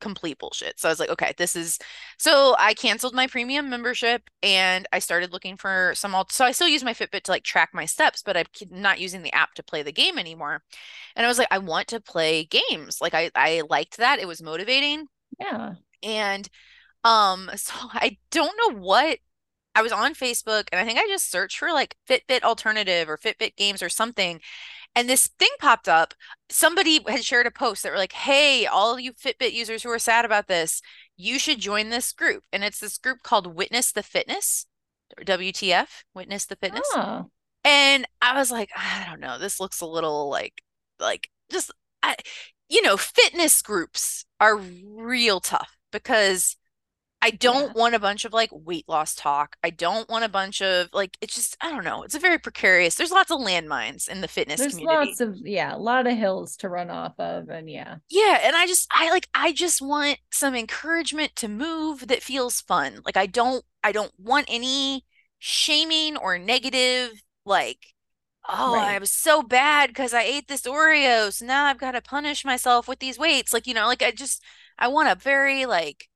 complete bullshit. So I was like, okay, this is so I canceled my premium membership and I started looking for some alt so I still use my Fitbit to like track my steps, but I'm not using the app to play the game anymore. And I was like, I want to play games. Like I I liked that. It was motivating. Yeah. And um, so I don't know what I was on Facebook and I think I just searched for like Fitbit alternative or Fitbit games or something. And this thing popped up. Somebody had shared a post that were like, hey, all you Fitbit users who are sad about this, you should join this group. And it's this group called Witness the Fitness, or WTF, Witness the Fitness. Oh. And I was like, I don't know, this looks a little like like just I, you know, fitness groups are real tough because I don't want a bunch of like weight loss talk. I don't want a bunch of like it's just I don't know. It's a very precarious. There's lots of landmines in the fitness There's community. lots of yeah, a lot of hills to run off of, and yeah. Yeah, and I just I like I just want some encouragement to move that feels fun. Like I don't I don't want any shaming or negative like oh i Right. was so bad because i ate this oreo so now i've got to punish myself with these weights like you know like i just i want a very like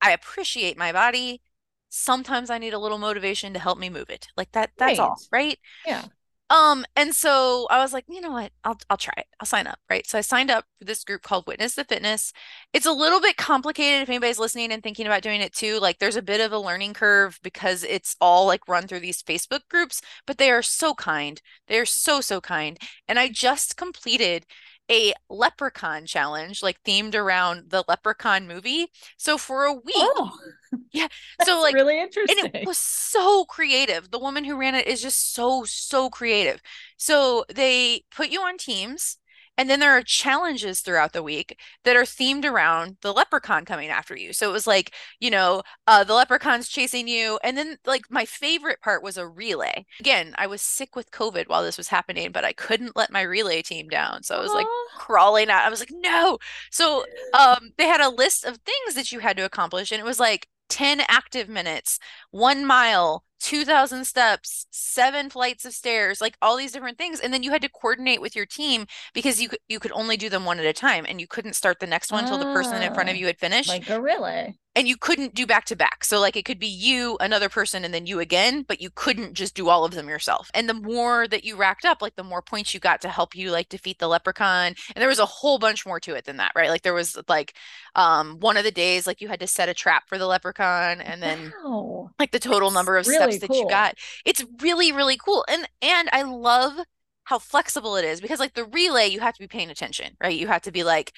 i appreciate my body sometimes i need a little motivation to help me move it like that that's all right Yeah. um, and so I was like, you know what? I'll I'll try it. I'll sign up, right? So I signed up for this group called Witness the Fitness. It's a little bit complicated if anybody's listening and thinking about doing it too. Like there's a bit of a learning curve because it's all like run through these Facebook groups, but they are so kind. They're so so kind. And I just completed a leprechaun challenge like themed around the leprechaun movie. So for a week, Oh, so like really interesting. and it was so creative. The woman who ran it is just so, so creative. So they put you on teams, and then there are challenges throughout the week that are themed around the leprechaun coming after you. So it was like, you know, uh, the leprechaun's chasing you. And then, like, my favorite part was a relay. Again, I was sick with COVID while this was happening, but I couldn't let my relay team down. So I was like Aw. crawling out. I was like, no. So um, they had a list of things that you had to accomplish, and it was like 10 active minutes, one mile, 2,000 steps, seven flights of stairs, like all these different things. And then you had to coordinate with your team because you could, you could only do them one at a time and you couldn't start the next one until the person in front of Ah, you had finished like a relay. And you couldn't do back to back. So like it could be you, another person, and then you again, but you couldn't just do all of them yourself. And the more that you racked up, like the more points you got to help you like defeat the leprechaun. And there was a whole bunch more to it than that, right? Like there was like um one of the days like you had to set a trap for the leprechaun and then wow. like the total That's number of really steps that you got. It's really, really cool. And and I love how flexible it is because like the relay, you have to be paying attention, right? You have to be like,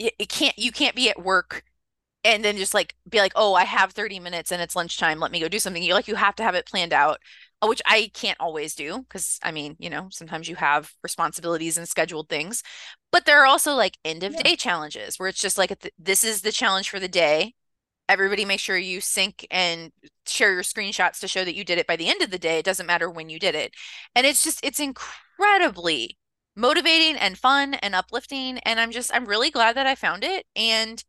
it, it can't you can't be at work and then just like be like, oh, I have 30 minutes and it's lunchtime. Let me go do something. You like you have to have it planned out, uh, which I can't always do because I mean, you know, sometimes you have responsibilities and scheduled things. But there are also like end of Yeah. day challenges where it's just like this is the challenge for the day. Everybody make sure you sync and share your screenshots to show that you did it by the end of the day. It doesn't matter when you did it. And it's just it's incredibly motivating and fun and uplifting and I'm just I'm really glad that I found it and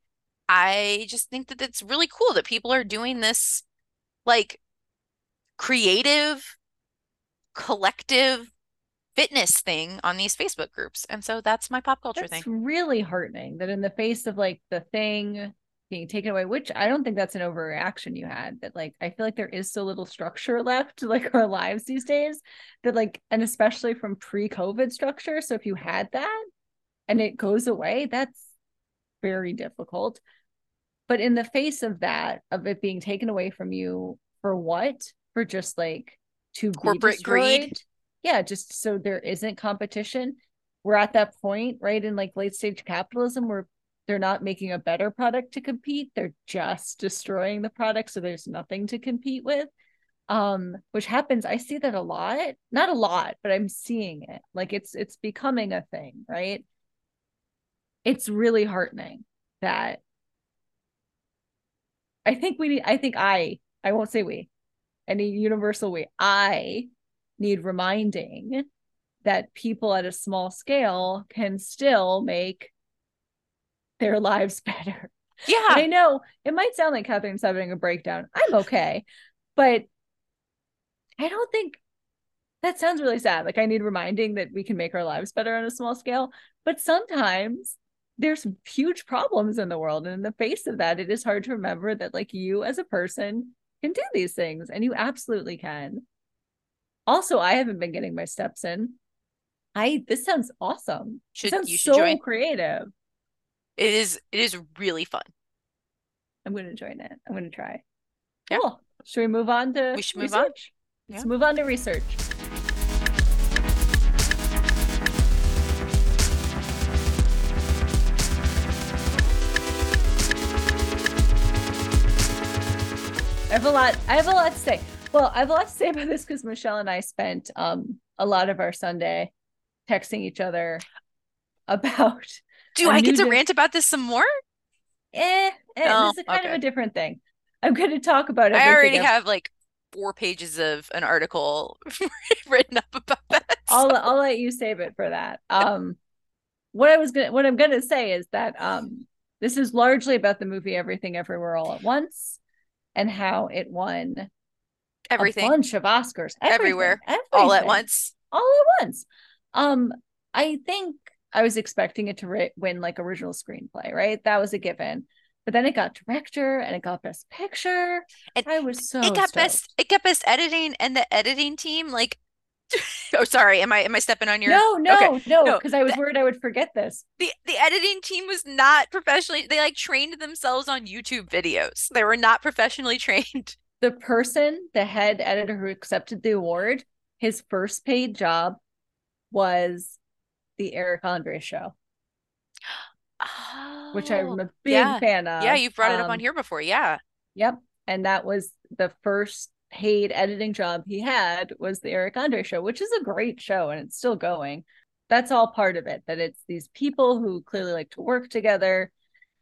I just think that it's really cool that people are doing this like creative, collective fitness thing on these Facebook groups. And so that's my pop culture That's thing. It's really heartening that in the face of like the thing being taken away, which I don't think that's an overreaction you had, that like I feel like there is so little structure left to like our lives these days that like and especially from pre-COVID structure. So if you had that and it goes away, that's very difficult. But in the face of that, of it being taken away from you for what? For just like to Corporate greed. Yeah, just so there isn't competition. We're at that point, right? In like late stage capitalism where they're not making a better product to compete. They're just destroying the product. So there's nothing to compete with. Um, which happens. I see that a lot. Not a lot, but I'm seeing it. Like it's it's becoming a thing, right? It's really heartening that I think we need, I think I, I won't say we, any universal we, I need reminding that people at a small scale can still make their lives better. Yeah. I know it might sound like Katherine's having a breakdown. I'm okay, but I don't think that sounds really sad. Like I need reminding that we can make our lives better on a small scale, but sometimes there's huge problems in the world. And in the face of that, it is hard to remember that like you as a person can do these things and you absolutely can. Also, I haven't been getting my steps in. I this sounds awesome. Should sounds you should so join. creative. It is it is really fun. I'm going to join it. I'm going to try. Yeah. Cool. Should we move on to We should move on. research? Let's move on to research. Have a lot. I have a lot to say. Well, I have a lot to say about this because Michelle and I spent um a lot of our Sunday texting each other about Do I get to di- rant about this some more? eh, eh Oh, this is kind of a different thing. I'm going to talk about it. I already I've- like four pages of an article written up about that. I'll I'll let you save it for that. Um, what I was gonna what I'm gonna say is that um, this is largely about the movie Everything Everywhere All at Once and how it won Everything. a bunch of Oscars, Everywhere. everything, all at once. all at once. Um, I think I was expecting it to ri- win like original screenplay, right? That was a given. But then it got director and it got best picture. And I was so it got stoked. best it got best editing and the editing team like oh sorry am i am i stepping on your No, no, Okay. no, No, because I was that- worried I would forget this. the the editing team was not professionally they like trained themselves on youtube videos they were not professionally trained The person, the head editor who accepted the award, his first paid job was the Eric Andre show, which I'm Oh, a big yeah. fan of. yeah you've brought it up on Um, here before yeah Yep. And that was the first paid editing job he had was the Eric Andre show, which is a great show and it's still going. That's all part of it, that it's these people who clearly like to work together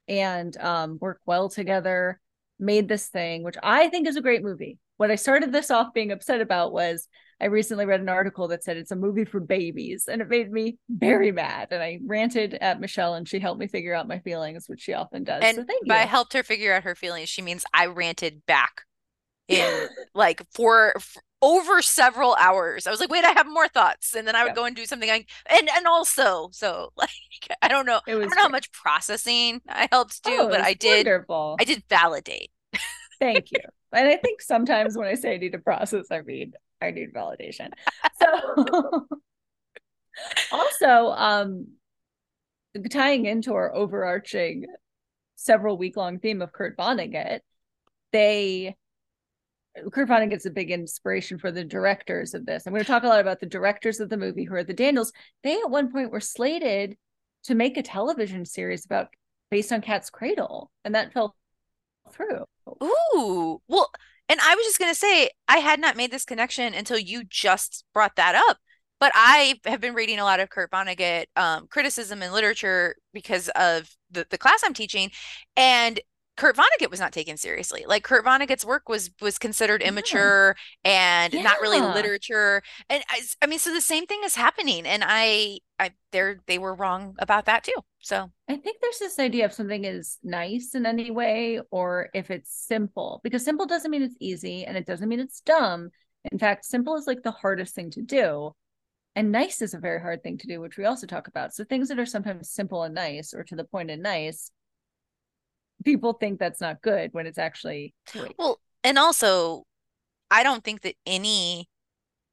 and um, work well together, made this thing, which I think is a great movie. What I started this off being upset about was I recently read an article that said it's a movie for babies, and it made me very mad. And I ranted at Michelle, and she helped me figure out my feelings, which she often does. and so thank you. by helped her figure out her feelings she means i ranted back in like for, for over several hours i was like wait i have more thoughts and then i would Yeah. go and do something like and and also so like i don't know it i don't know how much processing i helped do Oh, but i did Wonderful. i did validate Thank you. And I think sometimes when I say I need to process, I mean I need validation. So also, um tying into our overarching several week long theme of Kurt Vonnegut, they Kurt Vonnegut's a big inspiration for the directors of this. I'm going to talk a lot about the directors of the movie who are the Daniels. They at one point were slated to make a television series about based on Cat's Cradle, and that fell through. Ooh, well, and I was just gonna say I had not made this connection until you just brought that up. But I have been reading a lot of Kurt Vonnegut um, criticism and literature because of the, the class I'm teaching, and Kurt Vonnegut was not taken seriously. Like Kurt Vonnegut's work was was considered Yeah. immature and not really literature. And I, I mean, so the same thing is happening, and I, I, they're they were wrong about that too. So I think there's this idea of something is nice in any way, or if it's simple, because simple doesn't mean it's easy and it doesn't mean it's dumb. In fact, simple is like the hardest thing to do. And nice is a very hard thing to do, which we also talk about. So things that are sometimes simple and nice or to the point and nice, people think that's not good when it's actually great. Well, and also, I don't think that any,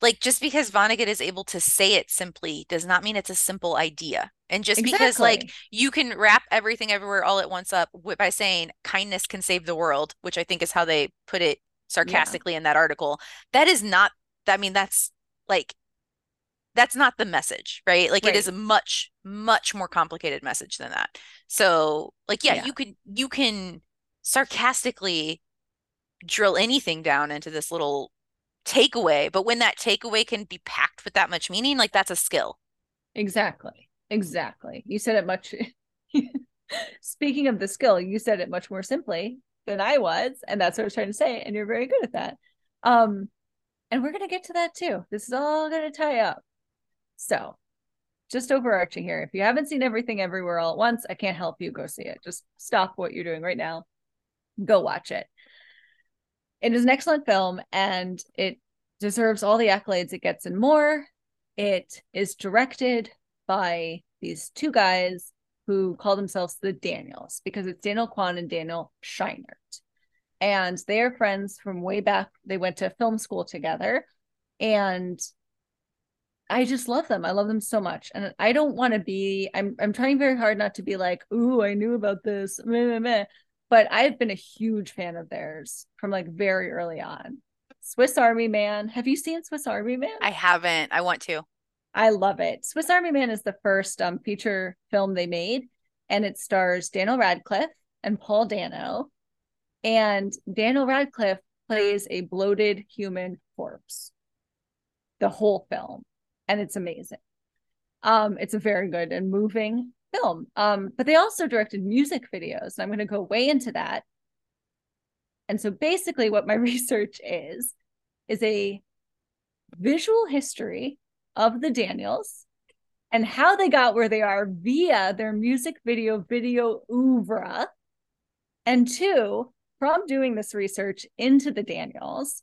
like, just because Vonnegut is able to say it simply does not mean it's a simple idea. And just because, like, you can wrap everything everywhere all at once up by saying kindness can save the world, which I think is how they put it sarcastically in that article, that is not, I mean, that's like, that's not the message, right? Like, it is a much, much more complicated message than that. So, like, yeah, Yeah. you can, you can sarcastically drill anything down into this little takeaway, but when that takeaway can be packed with that much meaning, like that's a skill. Exactly. Exactly. You said it much. Speaking of the skill, you said it much more simply than I was, and that's what I was trying to say, and you're very good at that. Um, and we're gonna get to that too. This is all gonna tie up. So, just overarching here. If you haven't seen everything everywhere all at once, I can't help you. Go see it. Just stop what you're doing right now. Go watch it. It is an excellent film, and it deserves all the accolades it gets and more. It is directed by these two guys who call themselves the Daniels because it's Daniel Kwan and Daniel Scheinert. And they are friends from way back. They went to film school together. And I just love them. I love them so much. And I don't want to be, I'm I'm trying very hard not to be like, ooh, I knew about this. Meh, meh, meh. But I've been a huge fan of theirs from like very early on. Swiss Army Man. Have you seen Swiss Army Man? I haven't. I want to. I love it. Swiss Army Man is the first um, feature film they made, and it stars Daniel Radcliffe and Paul Dano. And Daniel Radcliffe plays a bloated human corpse the whole film, and it's amazing. Um, it's a very good and moving film. Um, but they also directed music videos, and I'm going to go way into that. And so basically, what my research is is a visual history of the Daniels and how they got where they are via their music video video oeuvre. And two, from doing this research into the Daniels,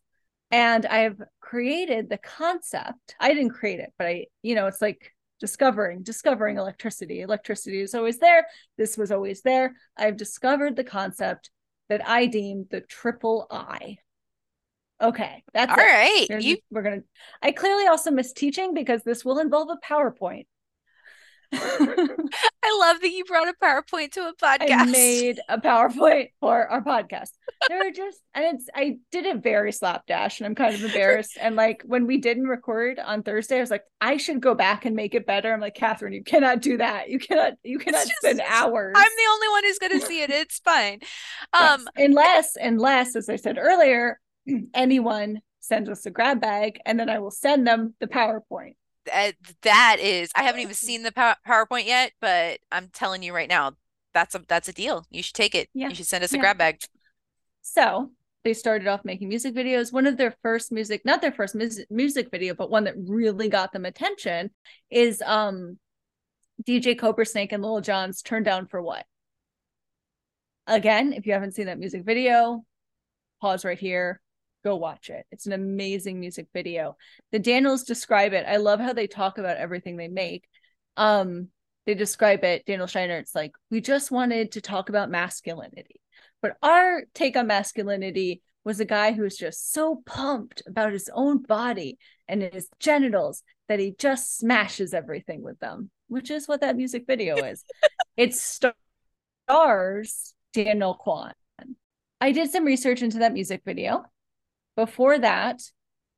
And I have created the concept. I didn't create it, but I, you know, it's like discovering, discovering electricity. Electricity is always there. This was always there. I've discovered the concept that I deem the triple I. Okay, that's All it. right. You we're gonna. I clearly also miss teaching because this will involve a PowerPoint. I love that you brought a PowerPoint to a podcast. I made a PowerPoint for our podcast. There were just, and it's, I did it very slapdash, and I'm kind of embarrassed. And like when we didn't record on Thursday, I was like, I should go back and make it better. I'm like, Katherine, you cannot do that. You cannot, you cannot just- spend hours. I'm the only one who's going to see it. It's fine. Yes. Um, unless, unless, as I said earlier, anyone sends us a grab bag, and then I will send them the PowerPoint. Uh, that is, I haven't even seen the PowerPoint yet, but I'm telling you right now, that's a that's a deal. You should take it. Yeah. You should send us a Yeah. grab bag. So they started off making music videos. One of their first music, not their first mus- music video, but one that really got them attention is um DJ Cobra Snake and Lil Jon's Turn Down for What? Again, if you haven't seen that music video, pause right here, go watch it. It's an amazing music video. The Daniels describe it. I love how they talk about everything they make. Um, they describe it, Daniel Scheinert, it's like, we just wanted to talk about masculinity. But our take on masculinity was a guy who was just so pumped about his own body and his genitals that he just smashes everything with them, which is what that music video is. it stars Daniel Kwan. I did some research into that music video. Before that,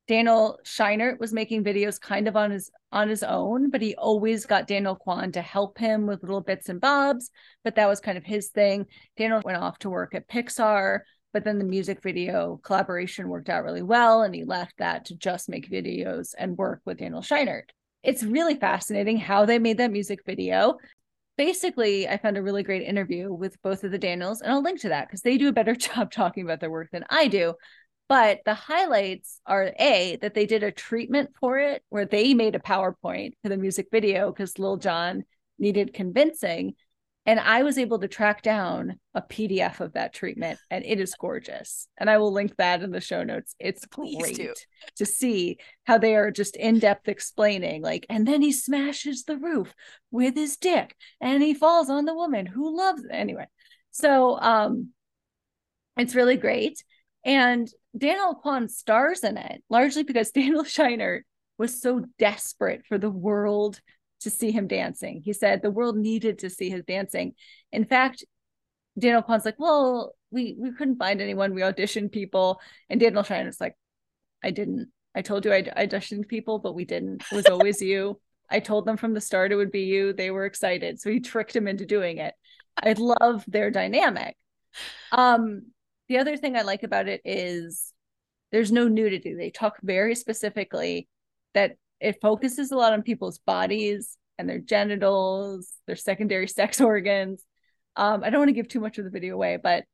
Daniel Scheinert was making videos kind of on his on his own, but he always got Daniel Kwan to help him with little bits and bobs. But that was kind of his thing. Daniel went off to work at Pixar, but then the music video collaboration worked out really well, and he left that to just make videos and work with Daniel Scheinert. It's really fascinating how they made that music video. Basically, I found a really great interview with both of the Daniels, and I'll link to that because they do a better job talking about their work than I do. But the highlights are A, that they did a treatment for it where they made a PowerPoint for the music video because Lil Jon needed convincing. And I was able to track down a PDF of that treatment, and it is gorgeous. And I will link that in the show notes. It's Please great do. to see how they are just in depth explaining, like, and then he smashes the roof with his dick and he falls on the woman who loves it. Anyway, so um, it's really great. And Daniel Kwan stars in it largely because Daniel Scheinert was so desperate for the world to see him dancing. He said the world needed to see his dancing. In fact, Daniel Kwan's like, well, we we couldn't find anyone. We auditioned people, and Daniel Scheinert's like, I didn't. I told you I I auditioned people, but we didn't. It was always you. I told them from the start it would be you. They were excited, so he tricked him into doing it. I love their dynamic. Um, the other thing I like about it is there's no nudity. They talk very specifically that it focuses a lot on people's bodies and their genitals, their secondary sex organs. Um, I don't want to give too much of the video away, but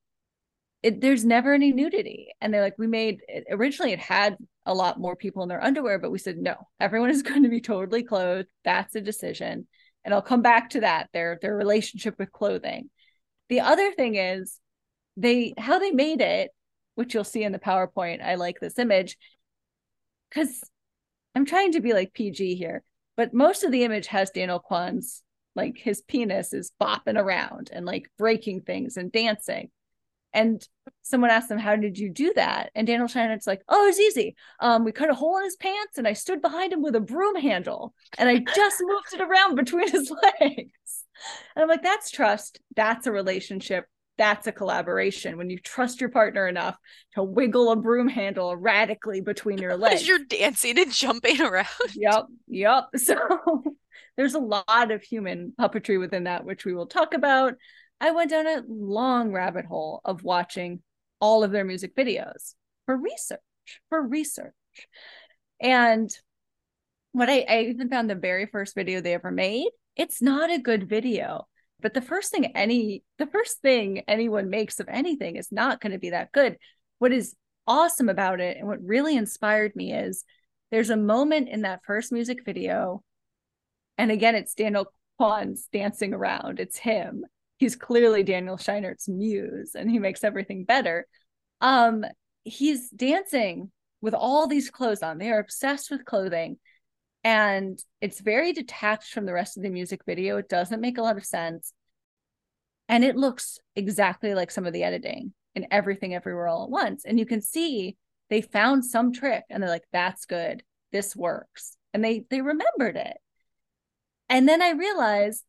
it, there's never any nudity. And they're like, we made it, originally it had a lot more people in their underwear, but we said no, everyone is going to be totally clothed. That's a decision. And I'll come back to that, their their relationship with clothing. The other thing is they how they made it, which you'll see in the PowerPoint. I like this image because I'm trying to be like PG here, but most of the image has Daniel Kwan's like his penis is bopping around and like breaking things and dancing. And someone asked him, How did you do that? And Daniel Scheinert's like, Oh, it's easy. Um, we cut a hole in his pants and I stood behind him with a broom handle and I just moved it around between his legs. And I'm like, That's trust. That's a relationship. That's a collaboration. When you trust your partner enough to wiggle a broom handle erratically between your legs. As you're dancing and jumping around. Yep. Yep. So there's a lot of human puppetry within that, which we will talk about. I went down a long rabbit hole of watching all of their music videos for research, for research. And what I, I even found the very first video they ever made, it's not a good video. But the first thing any the first thing anyone makes of anything is not going to be that good. What is awesome about it and what really inspired me is there's a moment in that first music video and again it's daniel kwan's dancing around it's him he's clearly daniel scheinert's muse and he makes everything better um he's dancing with all these clothes on. They are obsessed with clothing. And it's very detached from the rest of the music video. It doesn't make a lot of sense. And it looks exactly like some of the editing in everything everywhere all at once. And you can see they found some trick and they're like, that's good. This works. And they they remembered it. And then I realized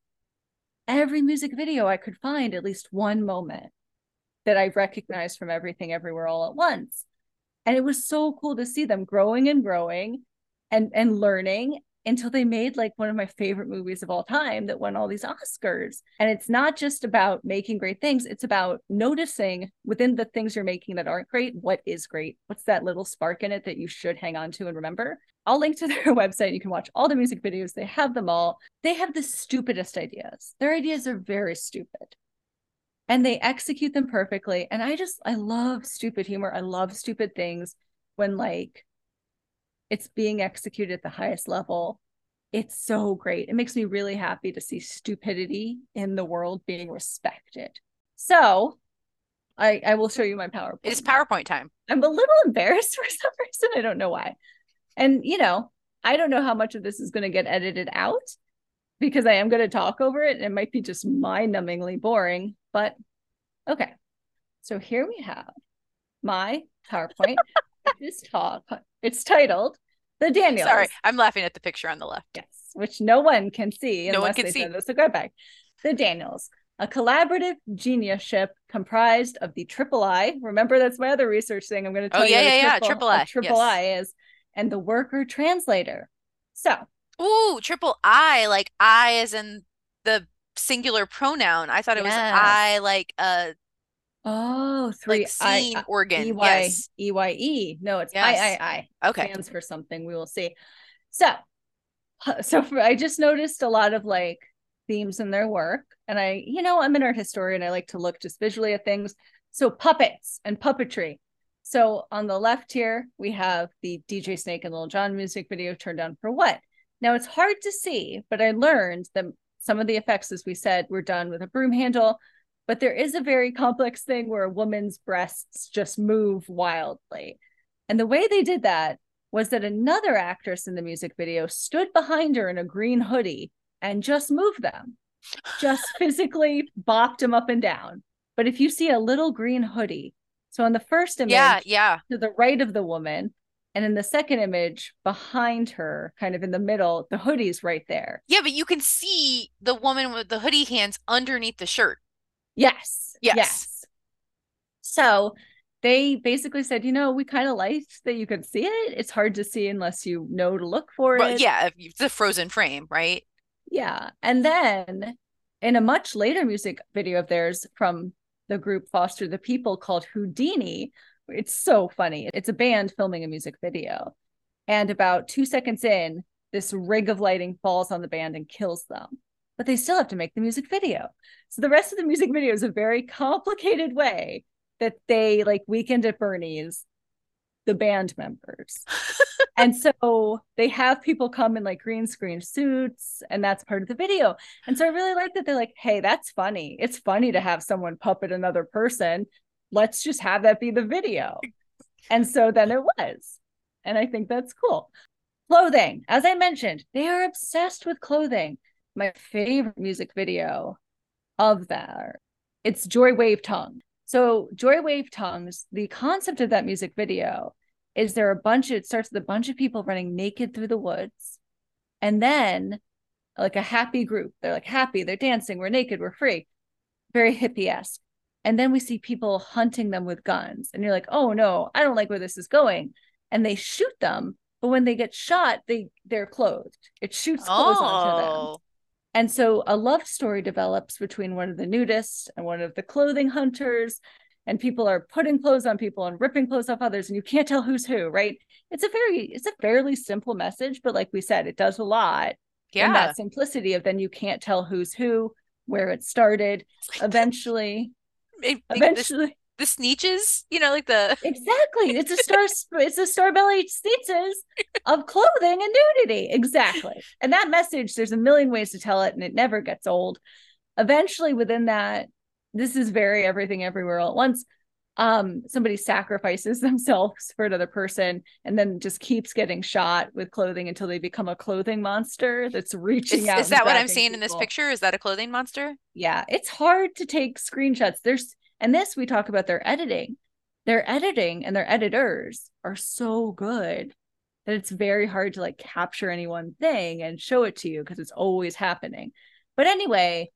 every music video I could find at least one moment that I recognized from everything everywhere all at once. And it was so cool to see them growing and growing and and learning until they made like one of my favorite movies of all time that won all these Oscars. And it's not just about making great things, it's about noticing within the things you're making that aren't great, what is great? What's that little spark in it that you should hang on to and remember? I'll link to their website. You can watch all the music videos. They have them all. They have the stupidest ideas. Their ideas are very stupid. And they execute them perfectly. And I just, I love stupid humor. I love stupid things when like it's being executed at the highest level. It's so great. It makes me really happy to see stupidity in the world being respected. So I, I will show you my PowerPoint. It is PowerPoint time. I'm a little embarrassed for some reason. I don't know why. And, you know, I don't know how much of this is going to get edited out because I am going to talk over it and it might be just mind numbingly boring, but okay. So here we have my PowerPoint. this talk it's titled The Daniels. Sorry, I'm laughing at the picture on the left. Yes, which no one can see No one can see. us a go back. The Daniels, a collaborative genius ship comprised of the Triple I. Remember, that's my other research thing. I'm going to Oh, tell you. yeah, yeah, yeah, triple, I, Triple yes. I is, and the worker translator. So Ooh, triple I, like I as in the singular pronoun. I thought it was I like a Oh, three like scene I, organ. E Y Yes. E Y E. No, it's Yes. I I I. Okay. Stands for something. We will see. So, so for, I just noticed a lot of like themes in their work, and I, you know, I'm an art historian. I like to look just visually at things. So puppets and puppetry. So on the left here we have the DJ Snake and Lil Jon music video turned down for what? Now it's hard to see, but I learned that some of the effects, as we said, were done with a broom handle but there is a very complex thing where a woman's breasts just move wildly. And the way they did that was that another actress in the music video stood behind her in a green hoodie and just moved them, just physically bopped them up and down. But if you see a little green hoodie, so on the first image Yeah, yeah. to the right of the woman, and in the second image behind her, kind of in the middle, the hoodie's right there. Yeah, but you can see the woman with the hoodie hands underneath the shirt. Yes. Yes. So they basically said, you know, we kind of liked that you could see it. It's hard to see unless you know to look for Well, it. yeah, if you- it's a frozen frame, right? Yeah. And then in a much later music video of theirs from the group Foster the People called Houdini, it's so funny. It's a band filming a music video. And about two seconds in, this rig of lighting falls on the band and kills them. But they still have to make the music video. So the rest of the music video is a very complicated way that they like weekend at Bernie's the band members. and so they have people come in like green screen suits, and that's part of the video. And so I really like that they're like, hey, that's funny. It's funny to have someone puppet another person. Let's just have that be the video. And so then it was. And I think that's cool. Clothing, as I mentioned, they are obsessed with clothing. My favorite music video of that, it's Joywave Tongue. So Joywave Tongues, the concept of that music video is there a bunch of, it starts with a bunch of people running naked through the woods. And then like a happy group. They're like happy, they're dancing, we're naked, we're free. Very hippie-esque. And then we see people hunting them with guns. And you're like, oh no, I don't like where this is going. And they shoot them, but when they get shot, they they're clothed. It shoots clothes onto them. Oh. And so a love story develops between one of the nudists and one of the clothing hunters. And people are putting clothes on people and ripping clothes off others, and you can't tell who's who, right? It's a very, it's a fairly simple message, but like we said, it does a lot in yeah. that simplicity of then you can't tell who's who, where it started. Eventually, Maybe eventually, the Sneetches, you know, like the exactly. It's a star, it's a star belly Sneetches of clothing and nudity. Exactly. And that message, there's a million ways to tell it, and it never gets old. Eventually, within that, this is very everything everywhere all at once. um somebody sacrifices themselves for another person and then just keeps getting shot with clothing until they become a clothing monster that's reaching Is, out is that what I'm seeing in this picture? Is that a clothing monster? yeah it's hard to take screenshots there's and this we talk about their editing. Their editing and their editors are so good that it's very hard to like capture any one thing and show it to you because it's always happening. But anyway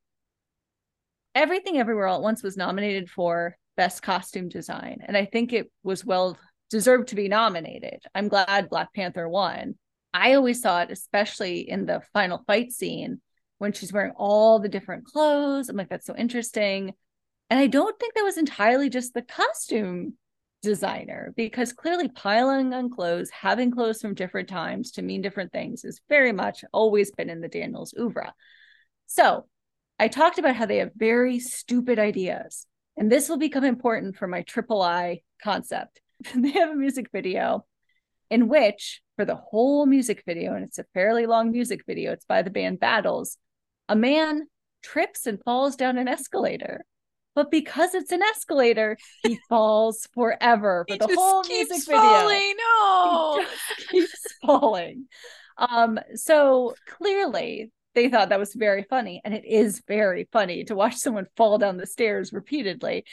everything everywhere all at once was nominated for best costume design and i think it was well deserved to be nominated. I'm glad black panther won. I always saw it especially in the final fight scene when she's wearing all the different clothes. I'm like that's so interesting and i don't think that was entirely just the costume designer because clearly piling on clothes having clothes from different times to mean different things is very much always been in the daniels oeuvre so I talked about how they have very stupid ideas, and this will become important for my triple I concept. they have a music video in which, for the whole music video, and it's a fairly long music video, it's by the band Battles, a man trips and falls down an escalator. But because it's an escalator, he falls forever for He the whole music video falling. No. he keeps falling. Um, so clearly they thought that was very funny, and it is very funny to watch someone fall down the stairs repeatedly.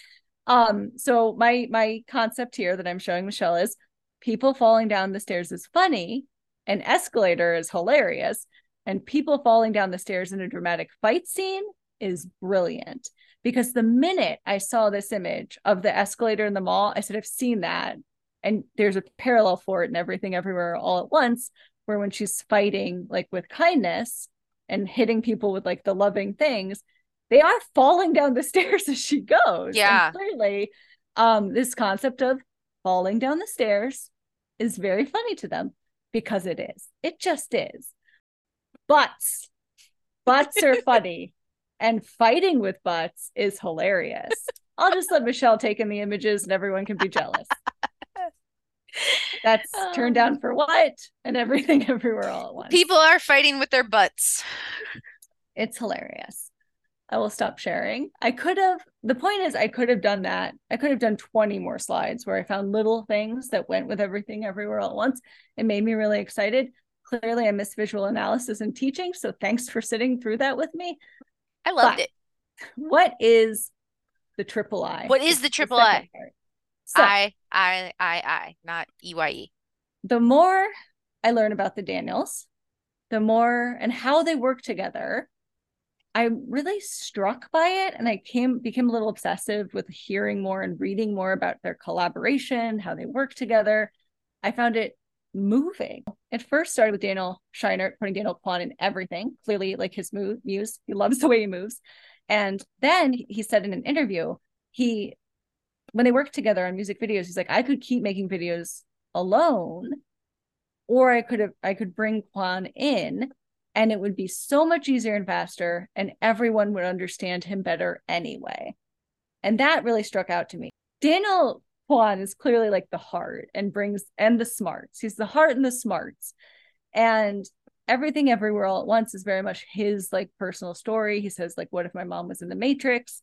Um, so my my concept here that I'm showing Michelle is people falling down the stairs is funny, an escalator is hilarious, and people falling down the stairs in a dramatic fight scene is brilliant. Because the minute I saw this image of the escalator in the mall, I said, I've seen that. And there's a parallel for it and everything everywhere all at once, where when she's fighting like with kindness and hitting people with like the loving things, they are falling down the stairs as she goes. Yeah. And clearly, um, this concept of falling down the stairs is very funny to them because it is. It just is. Butts. Butts are funny. And fighting with butts is hilarious. I'll just let Michelle take in the images and everyone can be jealous. That's turned down um, for what? And everything everywhere all at once. People are fighting with their butts. It's hilarious. I will stop sharing. I could have, the point is, I could have done that. I could have done 20 more slides where I found little things that went with everything everywhere all at once. It made me really excited. Clearly, I miss visual analysis and teaching. So thanks for sitting through that with me. I loved But- it. What is the triple I? What is the triple I? So, I, I, I, I, not E EYE. the more I learn about the Daniels, the more and how they work together, I'm really struck by it. And I came became a little obsessive with hearing more and reading more about their collaboration, how they work together. I found it moving. It first started with Daniel Scheinert putting Daniel Kwan in everything. Clearly, like his move, muse. He loves the way he moves. And then he said in an interview, he when they worked together on music videos, he's like, I could keep making videos alone, or I could have I could bring Kwan in and it would be so much easier and faster, and everyone would understand him better anyway. And that really struck out to me. Daniel Kwan is clearly like the heart and brings and the smarts. He's the heart and the smarts. And everything everywhere all at once is very much his like personal story. He says, like, what if my mom was in the Matrix?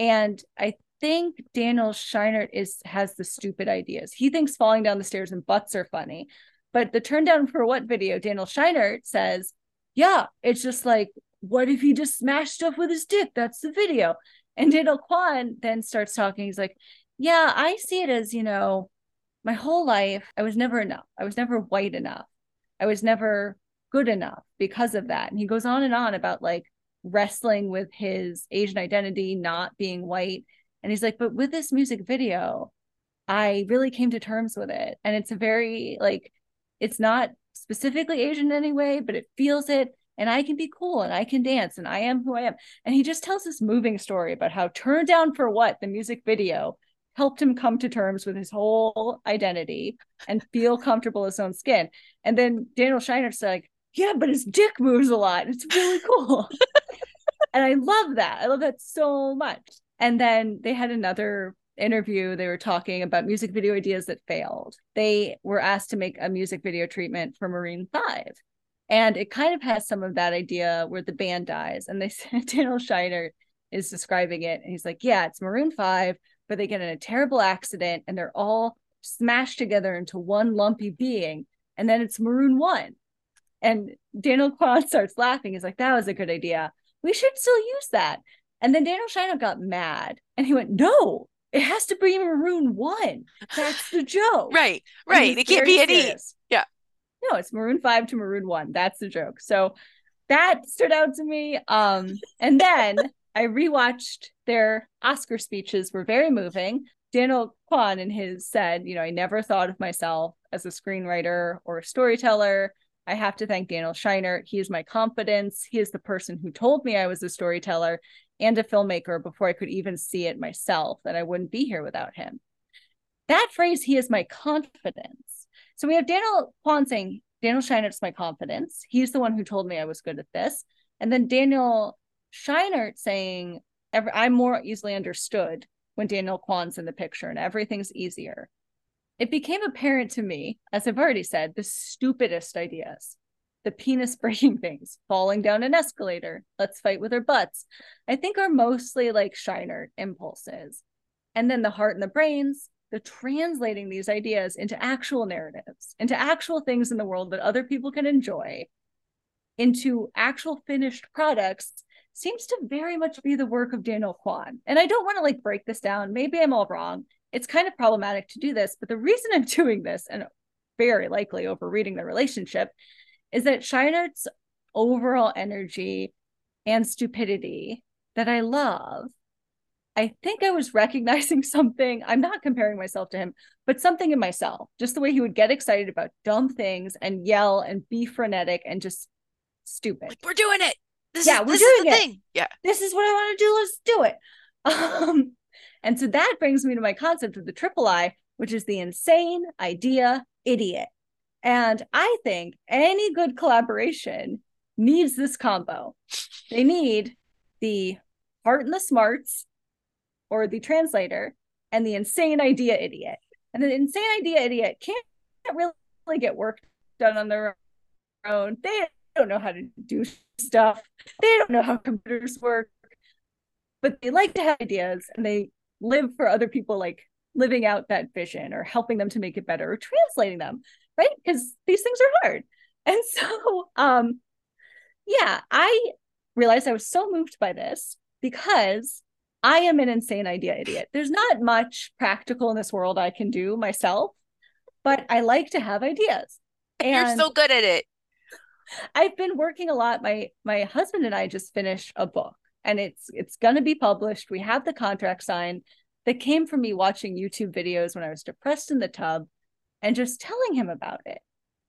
And I think Daniel Scheinert is has the stupid ideas. He thinks falling down the stairs and butts are funny. But the turn down for what video, Daniel Scheinert says, yeah, it's just like, what if he just smashed stuff with his dick? That's the video. And Daniel Kwan then starts talking. He's like, yeah, I see it as, you know, my whole life, I was never enough. I was never white enough. I was never good enough because of that. And he goes on and on about like wrestling with his Asian identity, not being white. And he's like, but with this music video, I really came to terms with it. And it's a very like, it's not specifically Asian in any way, but it feels it. And I can be cool and I can dance and I am who I am. And he just tells this moving story about how Turn Down for What, the music video, helped him come to terms with his whole identity and feel comfortable in his own skin. And then Daniel Scheinert's like, yeah, but his dick moves a lot. It's really cool. and I love that. I love that so much. And then they had another interview. They were talking about music video ideas that failed. They were asked to make a music video treatment for Maroon 5. And it kind of has some of that idea where the band dies. And they said Daniel Scheiner is describing it. And he's like, yeah, it's Maroon 5, where they get in a terrible accident and they're all smashed together into one lumpy being. And then it's Maroon One. And Daniel Kwan starts laughing. He's like, that was a good idea. We should still use that. And then Daniel Scheinert got mad and he went, no, it has to be Maroon One. That's the joke. Right, right. It can't be any. serious. Yeah. No, it's Maroon 5 to Maroon 1. That's the joke. So that stood out to me. Um, and then I rewatched their Oscar speeches were very moving. Daniel Kwan in his said, you know, I never thought of myself as a screenwriter or a storyteller. I have to thank Daniel Scheinert. He is my confidence. He is the person who told me I was a storyteller and a filmmaker before I could even see it myself, that I wouldn't be here without him. That phrase, he is my confidence. So we have Daniel Kwan saying, Daniel Scheinert's my confidence. He's the one who told me I was good at this. And then Daniel Scheinert saying, "Every- I'm more easily understood when Daniel Kwan's in the picture and everything's easier. It became apparent to me, as I've already said, the stupidest ideas, the penis breaking things, falling down an escalator, let's fight with our butts, I think are mostly like Scheinert impulses. And then the heart and the brains, the translating these ideas into actual narratives, into actual things in the world that other people can enjoy, into actual finished products seems to very much be the work of Daniel Kwan. And I don't want to like break this down. Maybe I'm all wrong. It's kind of problematic to do this, but the reason I'm doing this, and very likely overreading the relationship, is that Scheinert's overall energy and stupidity that I love. I think I was recognizing something. I'm not comparing myself to him, but something in myself, just the way he would get excited about dumb things and yell and be frenetic and just stupid. Like, we're doing it. This Yeah, is, we're this is doing the it. thing. Yeah. this is what I want to do. Let's do it. Um, and so that brings me to my concept of the triple I, which is the insane idea idiot. And I think any good collaboration needs this combo. They need the heart and the smarts, or the translator, and the insane idea idiot. And the insane idea idiot can't really get work done on their own. They don't know how to do stuff. They don't know how computers work, but they like to have ideas and they live for other people, like living out that vision or helping them to make it better or translating them, right? Because these things are hard. And so, um, yeah, I realized I was so moved by this because I am an insane idea idiot. There's not much practical in this world I can do myself, but I like to have ideas. You're And so good at it. I've been working a lot. My my husband and I just finished a book and it's it's going to be published. We have the contract signed that came from me watching YouTube videos when I was depressed in the tub and just telling him about it.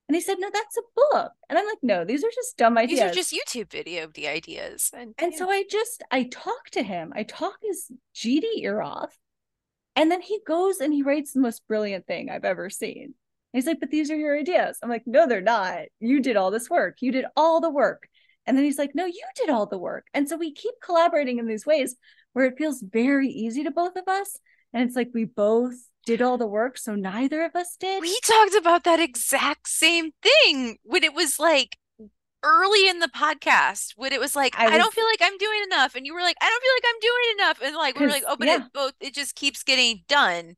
And he said, "No, that's a book." And I'm like, "No, these are just dumb ideas." These are just YouTube video the ideas. And, And yeah. so I just I talk to him. I talk his GD ear off. And then he goes and he writes the most brilliant thing I've ever seen. He's like, but these are your ideas. I'm like, no, they're not. You did all this work. You did all the work. And then he's like, no, you did all the work. And so we keep collaborating in these ways where it feels very easy to both of us. And it's like we both did all the work. So neither of us did. we talked about that exact same thing when it was like early in the podcast when it was like I I, don't feel like I'm doing enough and you were like I don't feel like I'm doing enough and like we are like oh but yeah. it both it just keeps getting done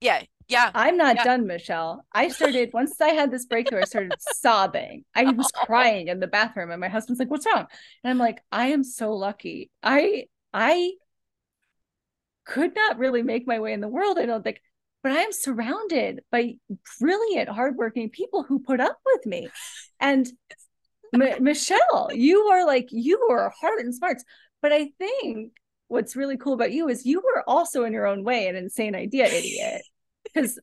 yeah yeah I'm not Yeah. done, Michelle. I started once I had this breakthrough, I started sobbing. I was crying in the bathroom, and my husband's like, "What's wrong?" And I'm like, "I am so lucky. I I could not really make my way in the world. I don't think, but I am surrounded by brilliant, hardworking people who put up with me. And M- Michelle, you are like you are hard and smarts. But I think what's really cool about you is you were also in your own way an insane idea idiot. Because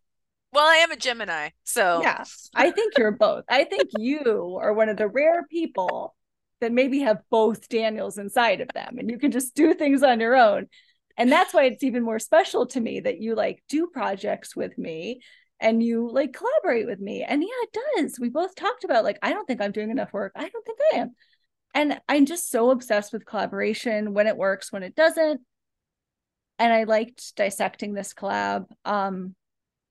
well I am a Gemini so yeah, I think you're both. I think you are one of the rare people that maybe have both Daniels inside of them and you can just do things on your own. And that's why it's even more special to me that you like do projects with me and you like collaborate with me. And yeah, it does. We both talked about like, I don't think I'm doing enough work. I don't think I am. And I'm just so obsessed with collaboration when it works, when it doesn't. And I liked dissecting this collab. Um,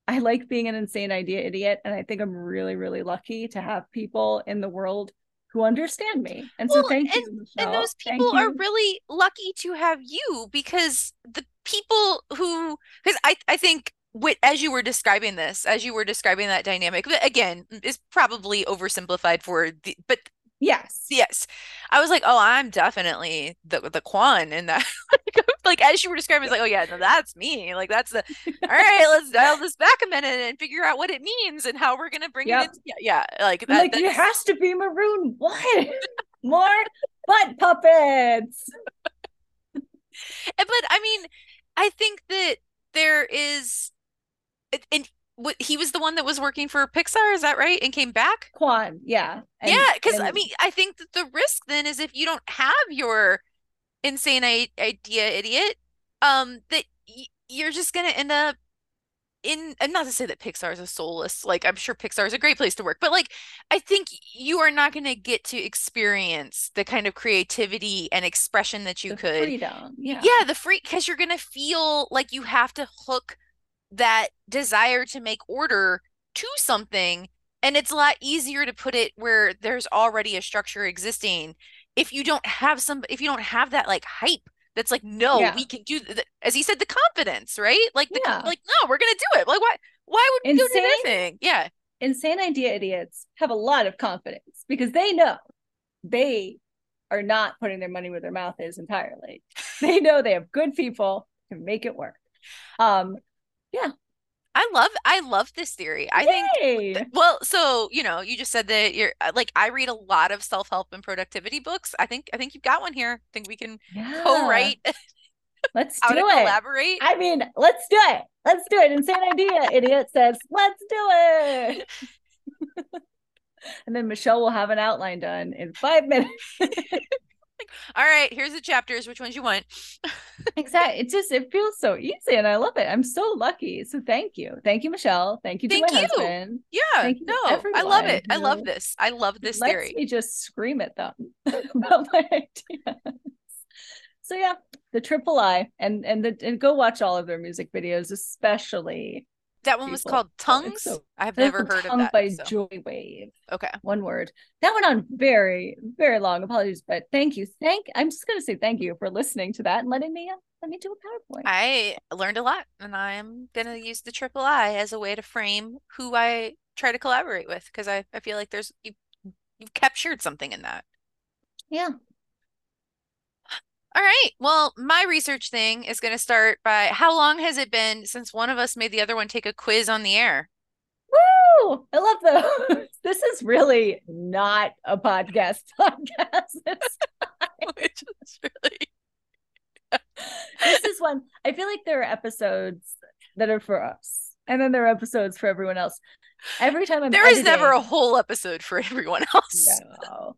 I like being an insane idea idiot, and I think I'm really, really lucky to have people in the world who understand me. And so, Well, thank you, Michelle. and those Thank people are you. really lucky to have you because the people who because I I think what as you were describing this, as you were describing that dynamic, again, is probably oversimplified for the but Yes. yes. I was like, oh, I'm definitely the the Kwan in that. like as you were describing, it's like, oh yeah, no, that's me. Like that's the all right, let's dial this back a minute and figure out what it means and how we're gonna bring Yep. it in. Yeah, yeah. Like that, like, it that's- has to be maroon. What? More butt puppets. But I mean, I think that there is, and what he was the one that was working for Pixar, is that right? And came back. Kwan, yeah. And- yeah, because I mean, I think that the risk then is if you don't have your insane I- idea idiot, um, that y- you're just gonna end up in. And not to say that Pixar is a soulless, like I'm sure Pixar is a great place to work, but like I think you are not gonna get to experience the kind of creativity and expression that you the could freedom. Yeah. yeah the free because you're gonna feel like you have to hook that desire to make order to something and it's a lot easier to put it where there's already a structure existing if you don't have some if you don't have that like hype that's like no Yeah. we can do th- as he said the confidence right like the Yeah. like no we're gonna do it like why why would we go do anything yeah Insane idea idiots have a lot of confidence because they know they are not putting their money where their mouth is entirely. They know they have good people to make it work. Um, i love i love this theory i think! Well, so you know, you just said that you're uh, like I read a lot of self-help and productivity books. I think I think you've got one here. I think we can yeah. co-write Let's do it. collaborate. I mean, let's do it. Let's do it. Insane idea idiot says, let's do it. and then Michelle will have an outline done in five minutes. All right, here's the chapters. Which ones you want? exactly. It just it feels so easy and I love it. I'm so lucky. So thank you. Thank you, Michelle. Thank you to Thank my you. husband. Yeah, Thank you no, I love it. I love this. I love this lets theory. me just scream at them about my ideas. So yeah, the triple I and and the and go watch all of their music videos, especially That one was people. called Tongues. so- I've never heard of that. by so- Joy Wave. Okay. One word. That went on very, very long. Apologies, but thank you. Thank. I'm just gonna say thank you for listening to that and letting me uh, let me do a PowerPoint. I learned a lot, and I'm gonna use the triple I as a way to frame who I try to collaborate with because I, I feel like there's you you've captured something in that. yeah. All right. Well, my research thing is going to start by how long has it been since one of us made the other one take a quiz on the air? Woo! I love those. This is really not a podcast podcast. Which is really this is one I feel like there are episodes that are for us, and then there are episodes for everyone else. Every time I'm there is never a whole episode for everyone else. no.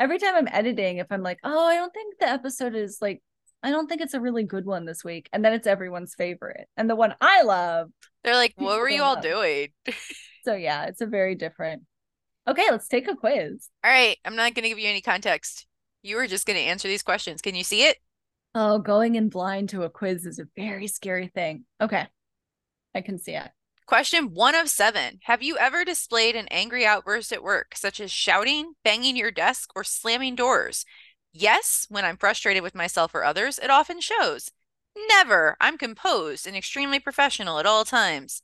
Every time I'm editing, if I'm like, oh, I don't think the episode is like, I don't think it's a really good one this week, and then it's everyone's favorite, and the one I love. They're like, what were you all know. doing? So yeah, it's a very different. Okay, let's take a quiz. All right. I'm not going to give you any context. You are just going to answer these questions. Can you see it? Oh, going in blind to a quiz is a very scary thing. Okay, I can see it. Question one of seven. Have you ever displayed an angry outburst at work, such as shouting, banging your desk, or slamming doors? Yes, when I'm frustrated with myself or others, it often shows. Never. I'm composed and extremely professional at all times.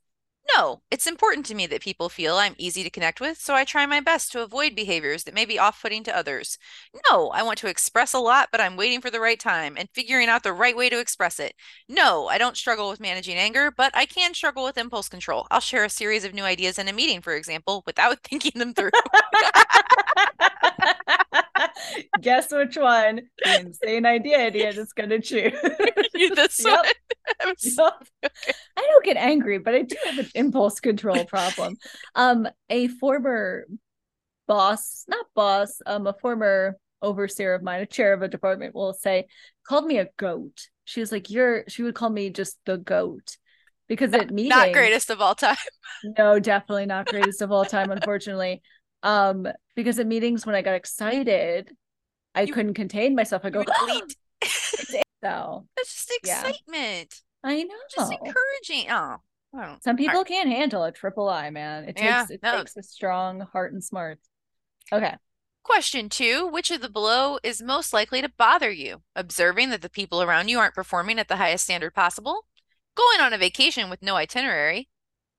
No, it's important to me that people feel I'm easy to connect with, so I try my best to avoid behaviors that may be off putting to others. No, I want to express a lot, but I'm waiting for the right time and figuring out the right way to express it. No, I don't struggle with managing anger, but I can struggle with impulse control. I'll share a series of new ideas in a meeting, for example, without thinking them through. Guess which one the insane idea idiot is going to choose. this Yep. one. So- Yep. I don't get angry, but I do have an impulse control problem. Um, a former boss, not boss, um, a former overseer of mine, a chair of a department will say, called me a goat. She was like, You're she would call me just the goat. Because at meetings, Not greatest of all time. no, definitely not greatest of all time, unfortunately. Um, because at meetings when I got excited, I You- couldn't contain myself. I go, bleat. so That's just Yeah. excitement. I know. Just encouraging. Oh, Some people All can't handle a triple I, man. It takes Yeah, it no. takes a strong heart and smarts. Okay. Question two Which of the below is most likely to bother you? Observing that the people around you aren't performing at the highest standard possible, going on a vacation with no itinerary,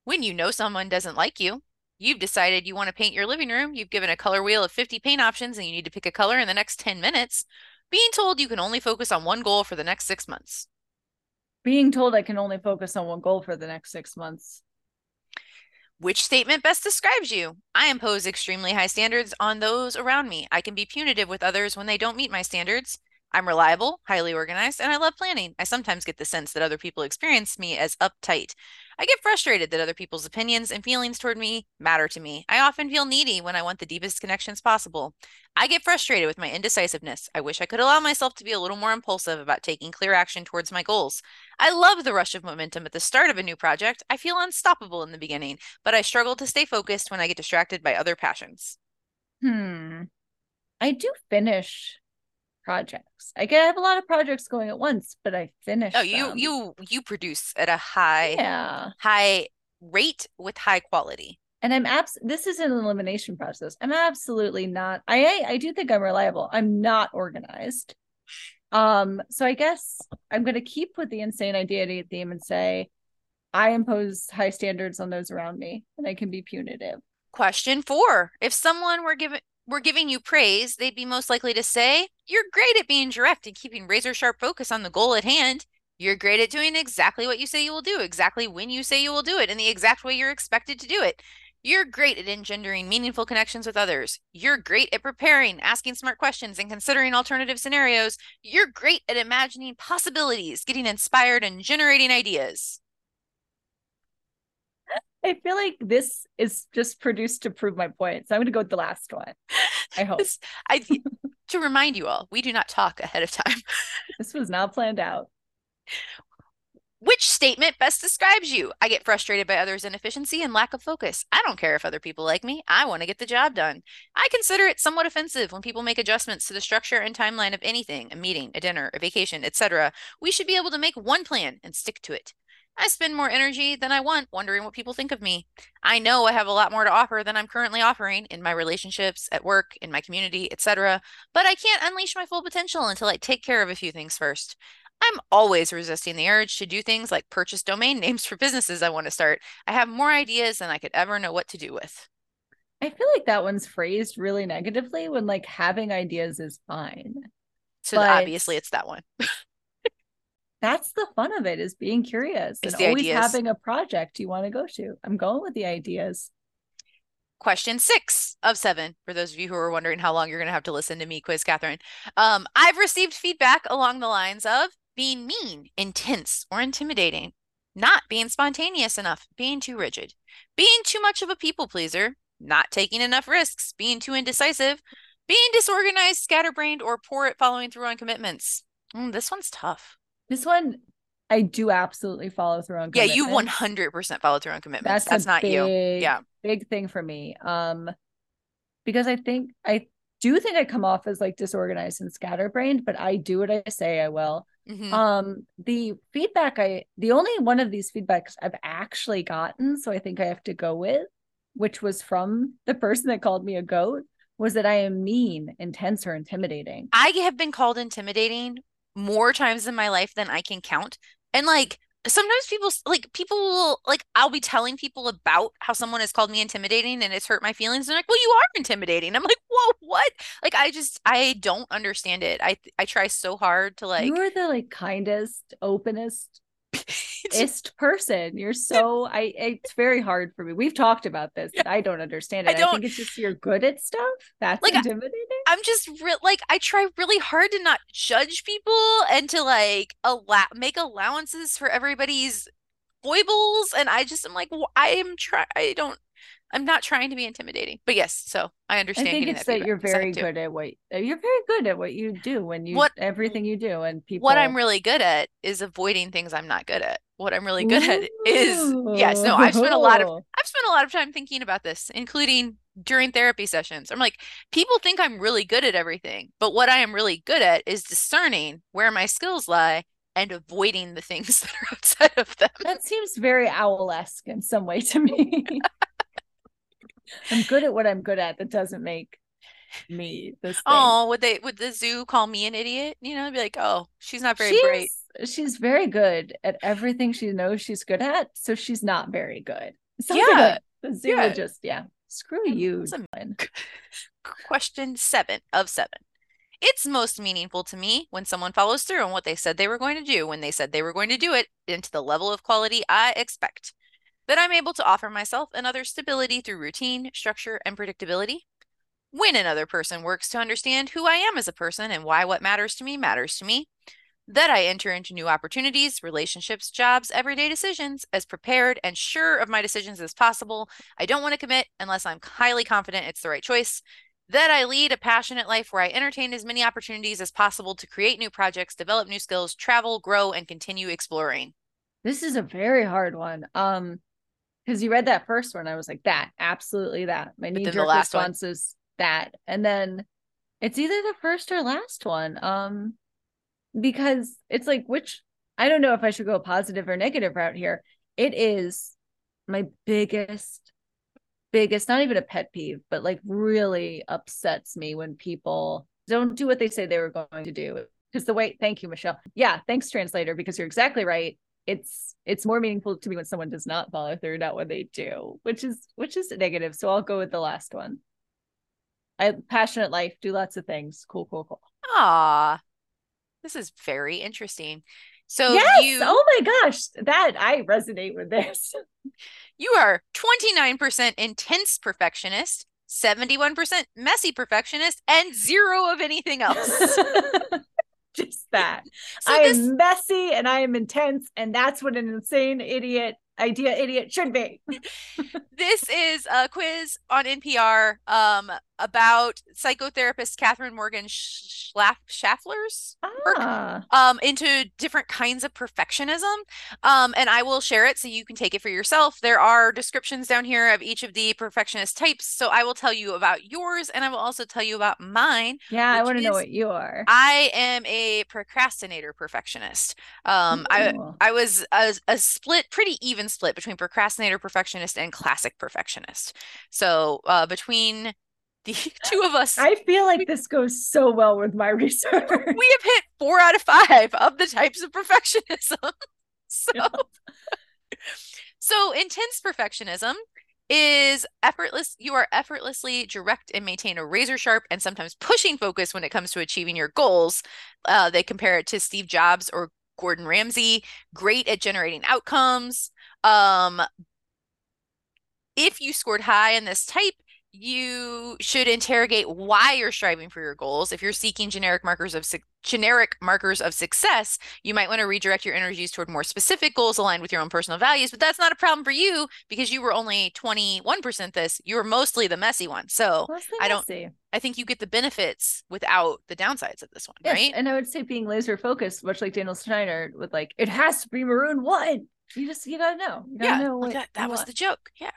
when you know someone doesn't like you, you've decided you want to paint your living room, you've given a color wheel of 50 paint options, and you need to pick a color in the next 10 minutes, being told you can only focus on one goal for the next six months. Being told I can only focus on one goal for the next six months. Which statement best describes you? I impose extremely high standards on those around me. I can be punitive with others when they don't meet my standards. I'm reliable, highly organized, and I love planning. I sometimes get the sense that other people experience me as uptight. I get frustrated that other people's opinions and feelings toward me matter to me. I often feel needy when I want the deepest connections possible. I get frustrated with my indecisiveness. I wish I could allow myself to be a little more impulsive about taking clear action towards my goals. I love the rush of momentum at the start of a new project. I feel unstoppable in the beginning, but I struggle to stay focused when I get distracted by other passions. Hmm. I do finish projects. I get I have a lot of projects going at once, but I finish. Oh, you them. you you produce at a high yeah. high rate with high quality. And I'm abs. This is an elimination process. I'm absolutely not. I, I do think I'm reliable. I'm not organized. Um. So I guess I'm going to keep with the insane identity theme and say, I impose high standards on those around me, and I can be punitive. Question four: If someone were given were giving you praise, they'd be most likely to say, You're great at being direct and keeping razor sharp focus on the goal at hand. You're great at doing exactly what you say you will do, exactly when you say you will do it, in the exact way you're expected to do it. You're great at engendering meaningful connections with others. You're great at preparing, asking smart questions, and considering alternative scenarios. You're great at imagining possibilities, getting inspired, and generating ideas. I feel like this is just produced to prove my point. So I'm going to go with the last one. I hope. I, to remind you all, we do not talk ahead of time. this was not planned out. Which statement best describes you? I get frustrated by others' inefficiency and lack of focus. I don't care if other people like me. I want to get the job done. I consider it somewhat offensive when people make adjustments to the structure and timeline of anything, a meeting, a dinner, a vacation, etc. We should be able to make one plan and stick to it. I spend more energy than I want wondering what people think of me. I know I have a lot more to offer than I'm currently offering in my relationships, at work, in my community, etc. But I can't unleash my full potential until I take care of a few things first. I'm always resisting the urge to do things like purchase domain names for businesses I want to start. I have more ideas than I could ever know what to do with. I feel like that one's phrased really negatively when like having ideas is fine. So but... obviously it's that one. that's the fun of it is being curious it's and always ideas. having a project you want to go to. I'm going with the ideas. Question six of seven. For those of you who are wondering how long you're going to have to listen to me quiz Katherine, um, I've received feedback along the lines of being mean, intense, or intimidating, not being spontaneous enough, being too rigid, being too much of a people pleaser, not taking enough risks, being too indecisive, being disorganized, scatterbrained, or poor at following through on commitments. Mm, this one's tough. This one, I do absolutely follow through on. Yeah, you one hundred percent follow through on commitments. That's, That's not big, you. Yeah, big thing for me. Um, because I think I do think I come off as like disorganized and scatterbrained, but I do what I say I will. Mm-hmm. Um, the feedback I the only one of these feedbacks I've actually gotten, so I think I have to go with, which was from the person that called me a goat, was that I am mean, intense, or intimidating. I have been called intimidating more times in my life than I can count. And like sometimes people like people will like I'll be telling people about how someone has called me intimidating and it's hurt my feelings. And they're like, well, you are intimidating. I'm like, whoa, what? Like I just I don't understand it. I I try so hard to like You are the like kindest, openest, ist person. You're so I it's very hard for me. We've talked about this. Yeah. I don't understand it. I, don't, I think it's just you're good at stuff. That's like, intimidating. I, am just re- like I try really hard to not judge people and to like allow make allowances for everybody's foibles and I just am like well, I am try I don't I'm not trying to be intimidating, but yes. So I understand. I think it's that, that you're very good at what uh, you're very good at what you do when you what everything you do, and people. What I'm really good at is avoiding things I'm not good at. What I'm really good Ooh. at is yes. No, I've spent a lot of I've spent a lot of time thinking about this, including during therapy sessions. I'm like, people think I'm really good at everything, but what I am really good at is discerning where my skills lie and avoiding the things that are outside of them. That seems very owl-esque in some way to me. I'm good at what I'm good at. That doesn't make me. This thing. Oh, would they would the zoo call me an idiot? You know, be like, oh, she's not very she's, bright. She's very good at everything she knows she's good at, so she's not very good. Something Yeah. like the zoo Yeah. just yeah. Screw you. That's a- Dylan. Question seven of seven. It's most meaningful to me when someone follows through on what they said they were going to do when they said they were going to do it into the level of quality I expect. That I'm able to offer myself and others stability through routine, structure, and predictability. When another person works to understand who I am as a person and why what matters to me matters to me. That I enter into new opportunities, relationships, jobs, everyday decisions as prepared and sure of my decisions as possible. I don't want to commit unless I'm highly confident it's the right choice that I lead a passionate life where I entertain as many opportunities as possible to create new projects, develop new skills, travel, grow, and continue exploring. This is a very hard one. Um, because you read that first one, I was like, that, absolutely that. My knee jerk last one. response is that. And then it's either the first or last one. Um, because it's like which I don't know if I should go positive or negative route here. It is my biggest, biggest, not even a pet peeve, but like really upsets me when people don't do what they say they were going to do. Because the way, thank you, Michelle. Yeah, thanks, translator, because you're exactly right. It's it's more meaningful to me when someone does not follow through, not when they do, which is which is negative. So I'll go with the last one. I passionate life, do lots of things. Cool, cool, cool. Ah, this is very interesting. So yes. you Oh my gosh, that I resonate with this. you are 29% intense perfectionist, 71% messy perfectionist, and zero of anything else. Just that. So I this am messy and I am intense, and that's what an insane idiot idea idiot should be. this is a quiz on NPR um, about psychotherapist Katherine Morgan Schlaf- Schafler's work Ah, um, into different kinds of perfectionism. Um, and I will share it so you can take it for yourself. There are descriptions down here of each of the perfectionist types. So I will tell you about yours and I will also tell you about mine. yeah, I want to know what you are. I am a procrastinator perfectionist. Um, I I was a, a split, pretty even split between procrastinator perfectionist and classic perfectionist. So uh, between the two of us, I feel like this goes so well with my research. we have hit four out of five of the types of perfectionism. so, so intense perfectionism is effortless. You are effortlessly direct and maintain a razor sharp and sometimes pushing focus when it comes to achieving your goals. Uh, they compare it to Steve Jobs or Gordon Ramsay, great at generating outcomes. Um, if you scored high in this type, you should interrogate why you're striving for your goals. If you're seeking generic markers of suc generic markers of success, you might want to redirect your energies toward more specific goals aligned with your own personal values. But that's not a problem for you because you were only 21% this. You were mostly the messy one. So Mostly I don't- messy. I think you get the benefits without the downsides of this one, Yes, right? And I would say being laser focused, much like Daniel Scheinert, with like it has to be maroon one. You just you gotta know. You gotta yeah, know what that, that was the joke. Yeah.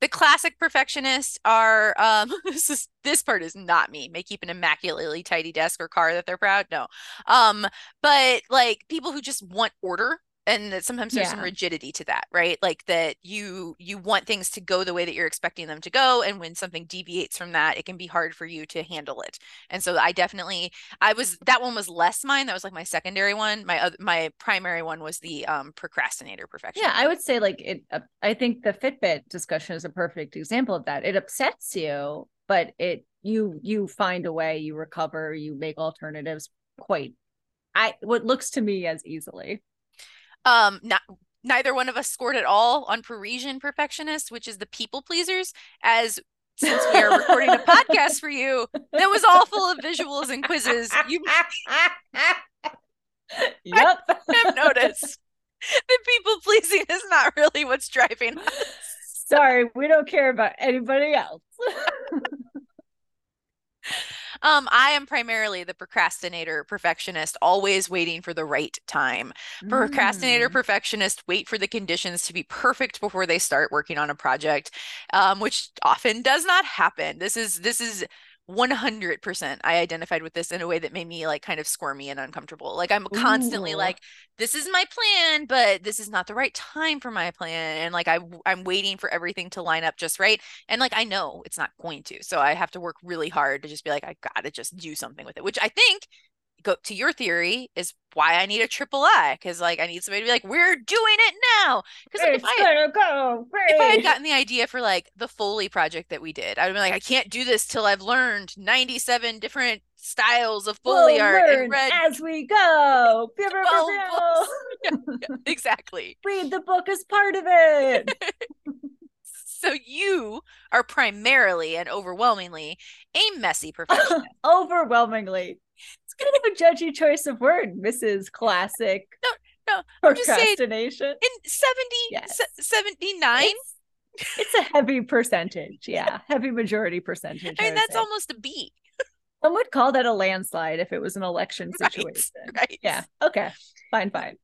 The classic perfectionists are um this is this part is not me. May keep an immaculately tidy desk or car that they're proud. No. Um, but like people who just want order and that sometimes there's some rigidity to that, right? Like that you you want things to go the way that you're expecting them to go. And when something deviates from that, it can be hard for you to handle it. And so I definitely I was that one was less mine. That was like my secondary one. My oth- my primary one was the um procrastinator perfection. Yeah, I would say like it. Uh, I think the Fitbit discussion is a perfect example of that. It upsets you, but it you you find a way, you recover, you make alternatives quite. I what looks to me as easily. Um, not neither one of us scored at all on Parisian perfectionist, which is the people pleasers. As since we are recording a podcast for you, that was all full of visuals and quizzes. You yep. have noticed that people pleasing is not really what's driving us. Sorry, we don't care about anybody else. Um, I am primarily the procrastinator perfectionist, always waiting for the right time. Procrastinator Mm. perfectionist wait for the conditions to be perfect before they start working on a project, um, which often does not happen. This is this is 100% I identified with this in a way that made me like kind of squirmy and uncomfortable. Like I'm constantly Ooh. like this is my plan, but this is not the right time for my plan and like I I'm waiting for everything to line up just right. And like I know it's not going to. So I have to work really hard to just be like I got to just do something with it, which I think go to your theory is why I need a triple I because like I need somebody to be like we're doing it now because like, if I go if I had gotten the idea for like the Foley project that we did, I would be like, I can't do this till I've learned 97 different styles of Foley we'll art and read as we go. Pew, pew, 12 pew, books. pew. Yeah, exactly. Read the book as part of it. So you are primarily and overwhelmingly a messy perfectionist. Overwhelmingly. Kind of a judgy choice of word, Mrs. Classic no, I'm just saying procrastination. in 70 Yes. se- 79, It's, it's a heavy percentage. Yeah. Heavy majority percentage. I mean would that's say. almost a B, Some would call that a landslide if it was an election Right, situation. right? Yeah. Okay. Fine, fine.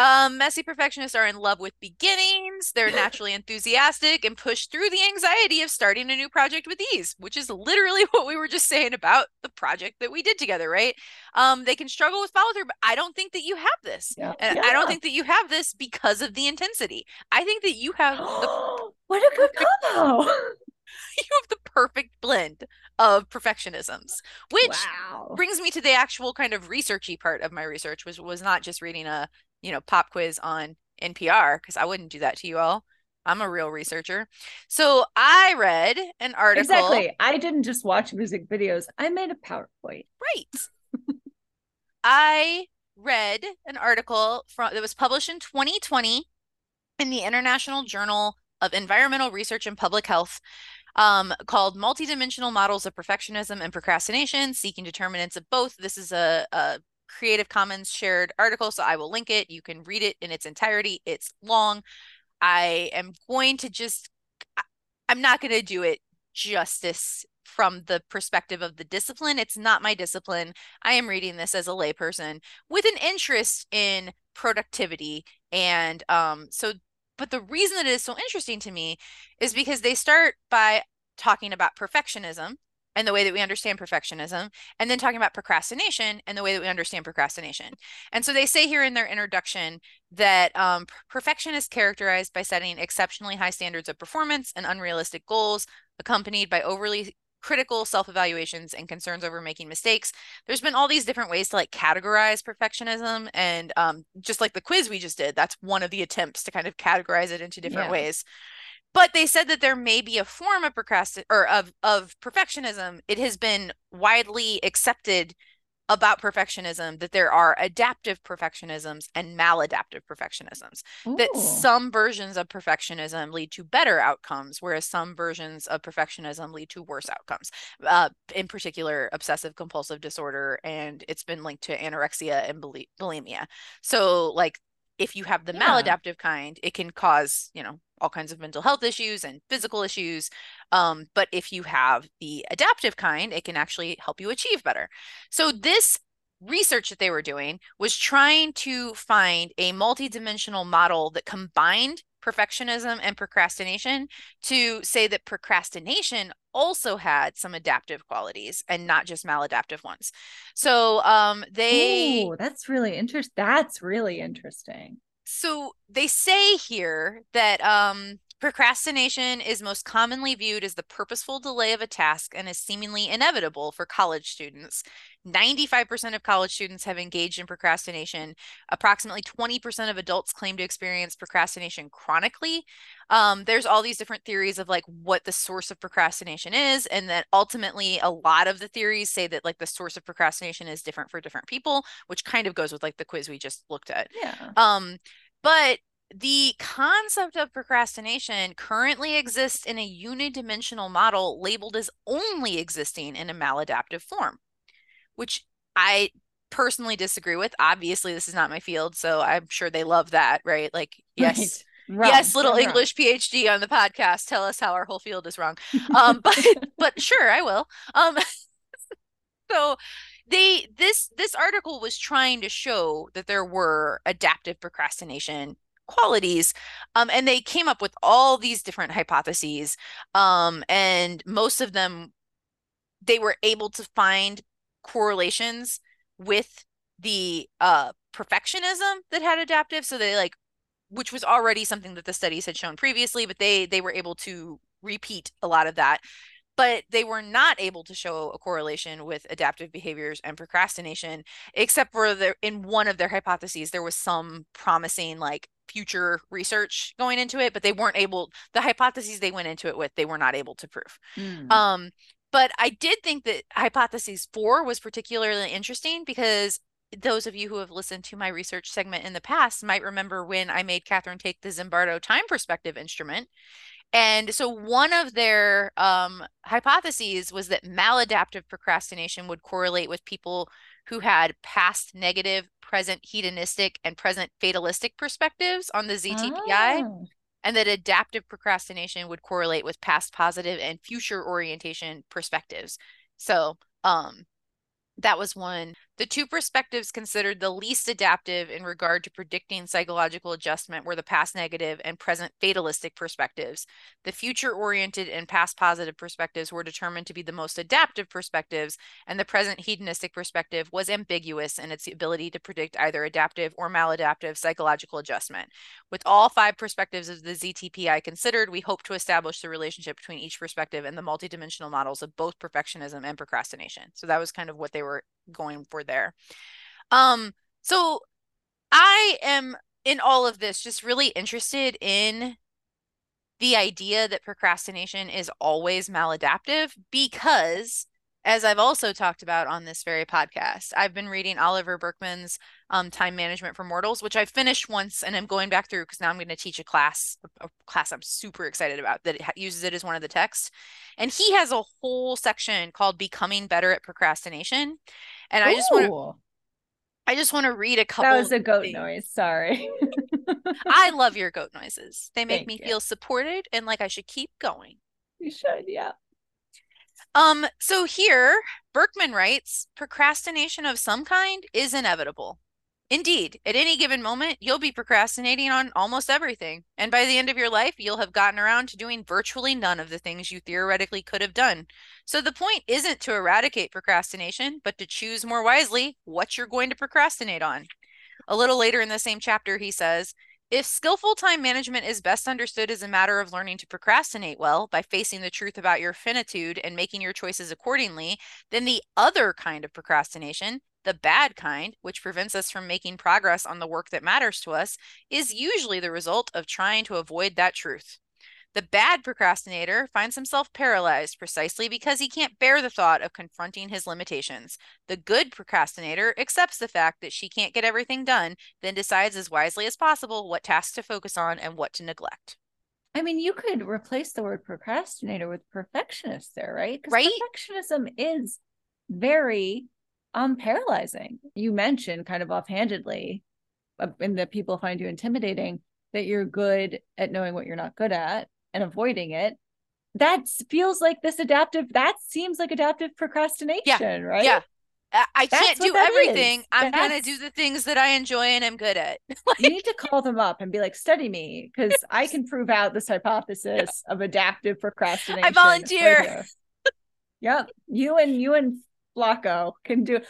Um, messy perfectionists are in love with beginnings. They're naturally enthusiastic and push through the anxiety of starting a new project with ease, which is literally what we were just saying about the project that we did together, right? Um, they can struggle with follow through, but I don't think that you have this. Yeah. And I don't think that you have this because of the intensity. I think that you have the what a good combo. you have the perfect blend of perfectionisms, which wow. brings me to the actual kind of researchy part of my research, which was not just reading a you know pop quiz on NPR because I wouldn't do that to you all. I'm a real researcher. So I read an article. Exactly. I didn't just watch music videos. I made a PowerPoint. Right. I read an article from that was published in 2020 in the International Journal of Environmental Research and Public Health um, called Multidimensional Models of Perfectionism and Procrastination, Seeking Determinants of Both. This is a, a Creative Commons shared article, so I will link it. You can read it in its entirety. It's long. I am going to just, I'm not going to do it justice from the perspective of the discipline. It's not my discipline. I am reading this as a layperson with an interest in productivity. And um, so, but the reason that it is so interesting to me is because they start by talking about perfectionism and the way that we understand perfectionism, and then talking about procrastination and the way that we understand procrastination. And so they say here in their introduction that um, perfection is characterized by setting exceptionally high standards of performance and unrealistic goals, accompanied by overly critical self-evaluations and concerns over making mistakes there's been all these different ways to like categorize perfectionism and um, just like the quiz we just did that's one of the attempts to kind of categorize it into different Yeah. ways but they said that there may be a form of procrastin or of of perfectionism. It has been widely accepted about perfectionism that there are adaptive perfectionisms and maladaptive perfectionisms that some versions of perfectionism lead to better outcomes whereas some versions of perfectionism lead to worse outcomes uh, in particular obsessive compulsive disorder and it's been linked to anorexia and buli- bulimia. So like if you have the Yeah. maladaptive kind it can cause you know all kinds of mental health issues and physical issues um, but if you have the adaptive kind it can actually help you achieve better so this research that they were doing was trying to find a multidimensional model that combined perfectionism and procrastination to say that procrastination also had some adaptive qualities and not just maladaptive ones. So um they Ooh, that's really interesting. That's really interesting. so they say here that um, procrastination is most commonly viewed as the purposeful delay of a task and is seemingly inevitable for college students. 95% of college students have engaged in procrastination. Approximately 20% of adults claim to experience procrastination chronically. Um, there's all these different theories of like what the source of procrastination is, and that ultimately a lot of the theories say that like the source of procrastination is different for different people, which kind of goes with like the quiz we just looked at. Yeah. Um, but the concept of procrastination currently exists in a unidimensional model labeled as only existing in a maladaptive form, which I personally disagree with. Obviously, this is not my field, so I'm sure they love that, right? Like, yes. Wrong, yes, little wrong. English PhD on the podcast. Tell us how our whole field is wrong. Um, but but sure, I will. Um, so they this this article was trying to show that there were adaptive procrastination qualities um, and they came up with all these different hypotheses um, and most of them they were able to find correlations with the uh perfectionism that had adaptive so they like which was already something that the studies had shown previously but they they were able to repeat a lot of that but they were not able to show a correlation with adaptive behaviors and procrastination except for the in one of their hypotheses there was some promising like future research going into it but they weren't able the hypotheses they went into it with they were not able to prove Mm. um but i did think that hypothesis 4 was particularly interesting because those of you who have listened to my research segment in the past might remember when I made Katherine take the Zimbardo time perspective instrument. And so one of their um, hypotheses was that maladaptive procrastination would correlate with people who had past negative, present hedonistic, and present fatalistic perspectives on the ZTPI, Oh. and that adaptive procrastination would correlate with past positive and future orientation perspectives. So, um, that was one. The two perspectives considered the least adaptive in regard to predicting psychological adjustment were the past negative and present fatalistic perspectives. The future oriented and past positive perspectives were determined to be the most adaptive perspectives, and the present hedonistic perspective was ambiguous in its ability to predict either adaptive or maladaptive psychological adjustment. With all five perspectives of the ZTPI considered, we hope to establish the relationship between each perspective and the multidimensional models of both perfectionism and procrastination. So that was kind of what they were going for there. Um, so I am in all of this just really interested in the idea that procrastination is always maladaptive because as I've also talked about on this very podcast, I've been reading Oliver Burkeman's um, Time Management for Mortals, which I finished once and I'm going back through because now I'm going to teach a class, a class I'm super excited about that uses it as one of the texts. And he has a whole section called Becoming Better at Procrastination. And I just want to. I just want to read a couple that was a goat things. noise. Sorry. I love your goat noises. They make Thank me you. feel supported and like I should keep going. you should, yeah. Um, so here, Burkeman writes, procrastination of some kind is inevitable. Indeed, at any given moment, you'll be procrastinating on almost everything. And by the end of your life, you'll have gotten around to doing virtually none of the things you theoretically could have done. So the point isn't to eradicate procrastination, but to choose more wisely what you're going to procrastinate on. A little later in the same chapter, he says, if skillful time management is best understood as a matter of learning to procrastinate well by facing the truth about your finitude and making your choices accordingly, then the other kind of procrastination, the bad kind, which prevents us from making progress on the work that matters to us, is usually the result of trying to avoid that truth. The bad procrastinator finds himself paralyzed precisely because he can't bear the thought of confronting his limitations. The good procrastinator accepts the fact that she can't get everything done, then decides as wisely as possible what tasks to focus on and what to neglect. I mean, you could replace the word procrastinator with perfectionist there, right? Right? Perfectionism is very um paralyzing. You mentioned kind of offhandedly uh, and that people find you intimidating that you're good at knowing what you're not good at and avoiding it. That feels like this adaptive, that seems like adaptive procrastination, right? Yeah. I, That's can't do everything. is. I'm going to do the things that I enjoy and I'm good at. You need to call them up and be like, study me, because I can prove out this hypothesis of adaptive procrastination. I volunteer. Yep. You and you and Flaco can do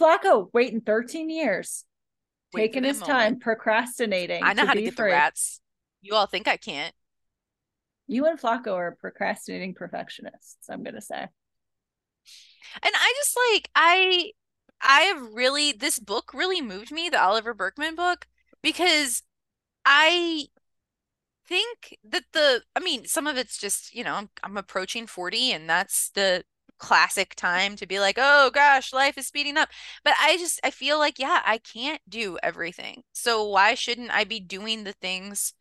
Flaco waiting 13 years, Wait taking his time, moment. procrastinating. I know how to get the rats. You all think I can't. You and Flaco are procrastinating perfectionists, I'm gonna say. And I just like I I have really this book really moved me, the Oliver Burkeman book, because I think that the I mean, some of it's just, you know, I'm I'm approaching 40 and that's the classic time to be like, "Oh gosh, life is speeding up." But I just I feel like, yeah, I can't do everything. So why shouldn't I be doing the things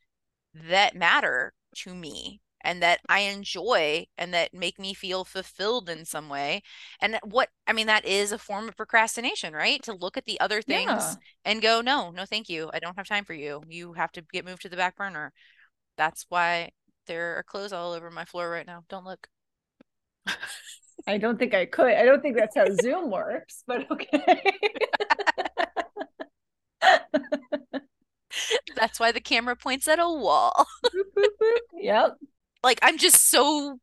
that matter to me and that I enjoy and that make me feel fulfilled in some way? And what I mean, that is a form of procrastination, right? To look at the other things Yeah. and go, no, no, thank you. I don't have time for you. You have to get moved to the back burner. That's why there are clothes all over my floor right now. Don't look. I don't think I could. I don't think that's how Zoom works, but okay. That's why the camera points at a wall. Boop, boop, boop. Yep. Like I'm just so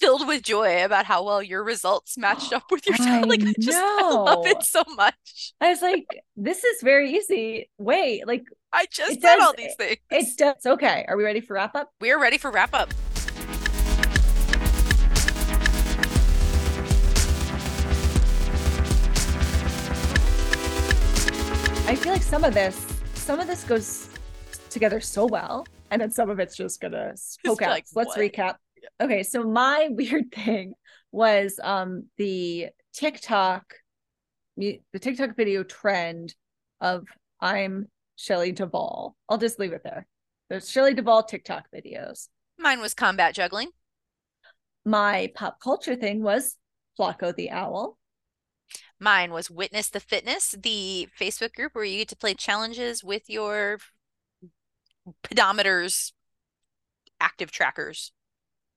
filled with joy about how well your results matched up with your I like I just I love it so much. I was like, this is very easy. Wait, like I just said does- all these things. it does. Okay, are we ready for wrap up? We're ready for wrap up. I feel like some of this, some of this goes together so well, and then some of it's just gonna poke out. like, let's what? recap. Okay, so my weird thing was um the TikTok, the TikTok video trend of I'm Shelley Duvall. I'll just leave it there. There's Shelley Duvall TikTok videos. Mine was combat juggling. My pop culture thing was Flaco the Owl. Mine was Witness the Fitness, the Facebook group where you get to play challenges with your pedometers, active trackers.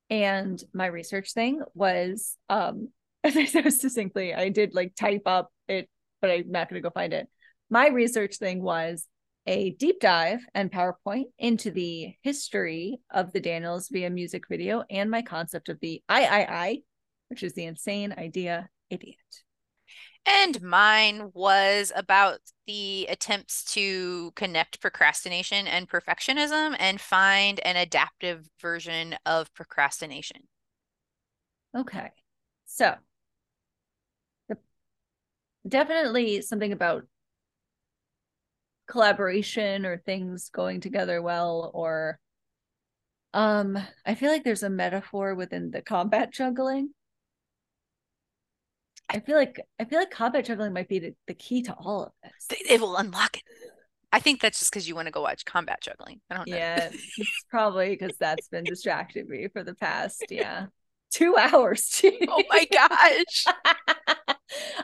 and my research thing was um as i said succinctly i did like type up it but i'm not going to go find it my research thing was a deep dive and powerpoint into the history of the daniels via music video and my concept of the iii which is the insane idea idiot And mine was about the attempts to connect procrastination and perfectionism and find an adaptive version of procrastination. Okay. So definitely something about collaboration or things going together well or um I feel like there's a metaphor within the combat juggling. I feel like I feel like combat juggling might be the, key to all of this. Th- It will unlock it. I think that's just because you want to go watch combat juggling. I don't know. Yeah, it's probably because that's been distracting me for the past, yeah, two hours. Oh my gosh.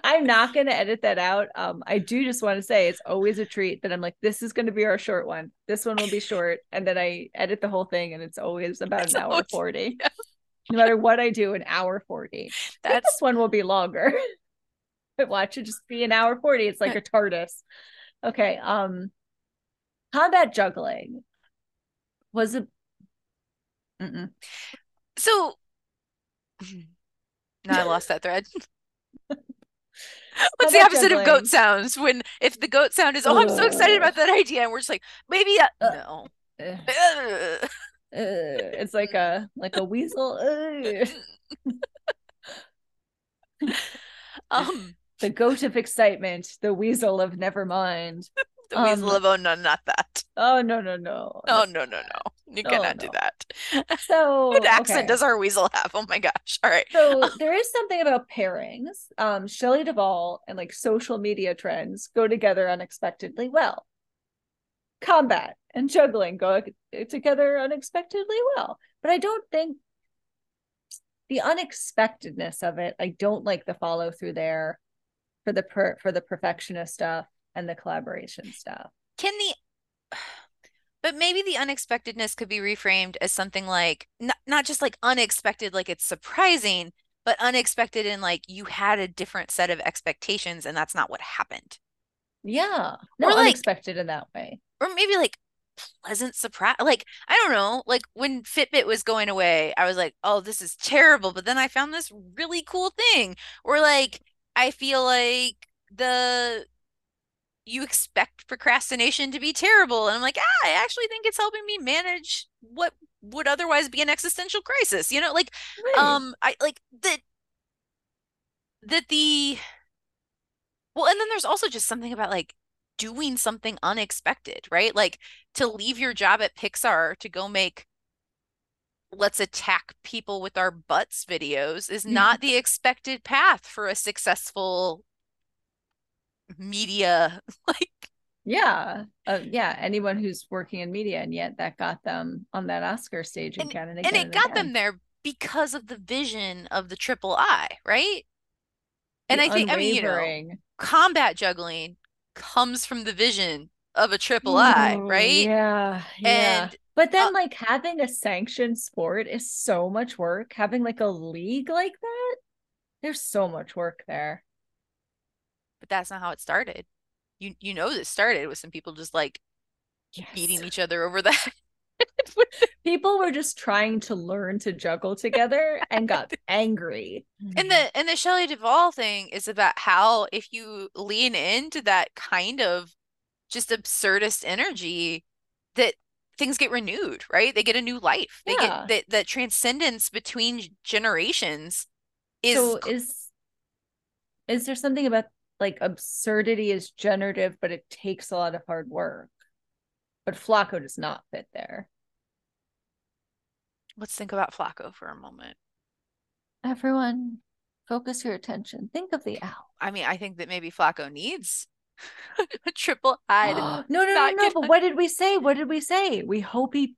I'm not going to edit that out. Um, I do just want to say it's always a treat that I'm like, this is going to be our short one. This one will be short, and then I edit the whole thing, and it's always about It's an hour always- forty. yeah. No matter what I do, an hour forty. That's This one will be longer. but watch it just be an hour forty. It's like a TARDIS. Okay. Um, combat juggling was a. Mm-mm. so. Now I lost that thread. What's the opposite of goat sounds? When if the goat sound is, oh, I'm so excited about that idea, and we're just like, maybe uh, Uh, no. Uh, it's like a like a weasel. Ugh. Um, The goat of excitement, the weasel of never mind. the weasel Um, of oh no, not that. Oh no no no. Oh no, no, no. You No, cannot do no. that. So What accent okay. does our weasel have? Oh my gosh. All right. So there is something about pairings. Um, Shelley Duvall and like social media trends go together unexpectedly well. Combat and juggling go together unexpectedly well. But I don't think the unexpectedness of it, I don't like the follow through there for the per for the perfectionist stuff and the collaboration stuff. Can the but maybe the unexpectedness could be reframed as something like not, not just like unexpected like it's surprising but unexpected in like you had a different set of expectations and that's not what happened Yeah. No, Or, like- unexpected in that way. Or maybe like pleasant surprise like i don't know like when fitbit was going away i was like oh this is terrible but then i found this really cool thing or like i feel like the you expect procrastination to be terrible and i'm like ah, i actually think it's helping me manage what would otherwise be an existential crisis you know like Right. um i like that that the well and then there's also just something about like doing something unexpected right like to leave your job at pixar to go make let's attack people with our butts videos is not the expected path for a successful media like Yeah. Uh, yeah. Anyone who's working in media, and yet that got them on that Oscar stage And- again and and again. it got again. them there because of the vision of the triple I, right? And The I think I mean, you know, combat juggling comes from the vision of a triple I, Ooh, right? Yeah. Yeah. And but then, uh, like, having a sanctioned sport is so much work. Having like a league like that, there's so much work there. but that's not how it started. You you know this started with some people just like Yes. beating each other over the People were just trying to learn to juggle together and got angry. And the mm-hmm. and the Shelley Duvall thing is about how if you lean into that kind of just absurdist energy, that things get renewed, right? They get a new life. They Yeah. get that that transcendence between generations is so is is there something about like absurdity is generative, but it takes a lot of hard work? But Flaco does not fit there. Let's think about Flaco for a moment. Everyone, focus your attention. Think of the owl. I mean, I think that maybe Flaco needs a triple hide. no, no, no, no. But what did we say? What did we say? We hope he.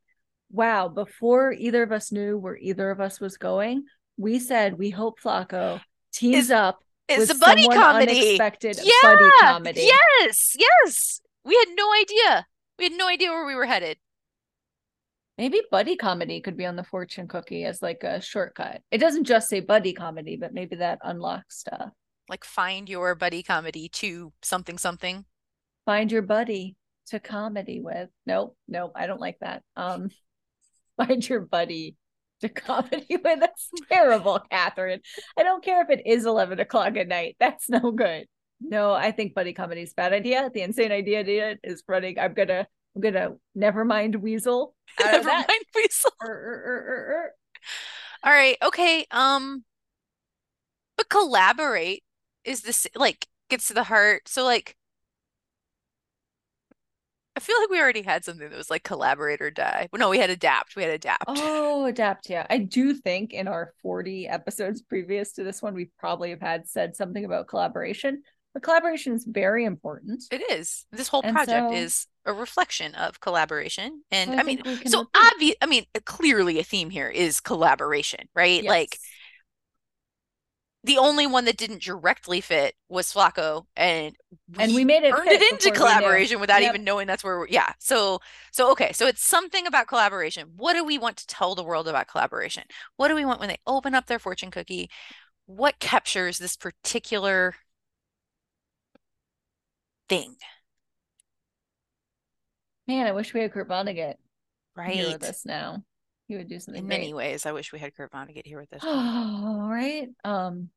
Wow! Before either of us knew where either of us was going, we said we hope Flaco teams Is- up It's with a buddy comedy. unexpected Yeah, buddy comedy. Yes, yes. We had no idea. We had no idea where we were headed. Maybe buddy comedy could be on the fortune cookie as like a shortcut. It doesn't just say buddy comedy, but maybe that unlocks stuff. Like find your buddy comedy to something something. Find your buddy to comedy with. Nope, nope, I don't like that. Um, find your buddy to comedy with. That's terrible, Katherine. I don't care if it is eleven o'clock at night. That's no good. No, I think buddy comedy is a bad idea. The insane idea idea is running. I'm gonna, I'm gonna never mind weasel. Never mind, Weasel. Er, er, er, er, er. All right, okay. Um, but collaborate is this like gets to the heart. So like, I feel like we already had something that was like collaborate or die. Well, no, we had adapt. We had adapt. Oh, adapt. Yeah. I do think in our 40 episodes previous to this one, we probably have had said something about collaboration. But collaboration is very important. It is. This whole And project so- is a reflection of collaboration. And So I mean, we so obvious, I mean, clearly a theme here is collaboration, right? Like the only one that didn't directly fit was Flaco, and And we made it turned it into we collaboration without Yep. even knowing that's where we're, yeah. So, so okay, so it's something about collaboration. What do we want to tell the world about collaboration? What do we want when they open up their fortune cookie? What captures this particular thing, Man, I wish we had Kurt Vonnegut here right? with us now. He would do something In great. many ways, I wish we had Kurt Vonnegut here with us. Oh, right. Um,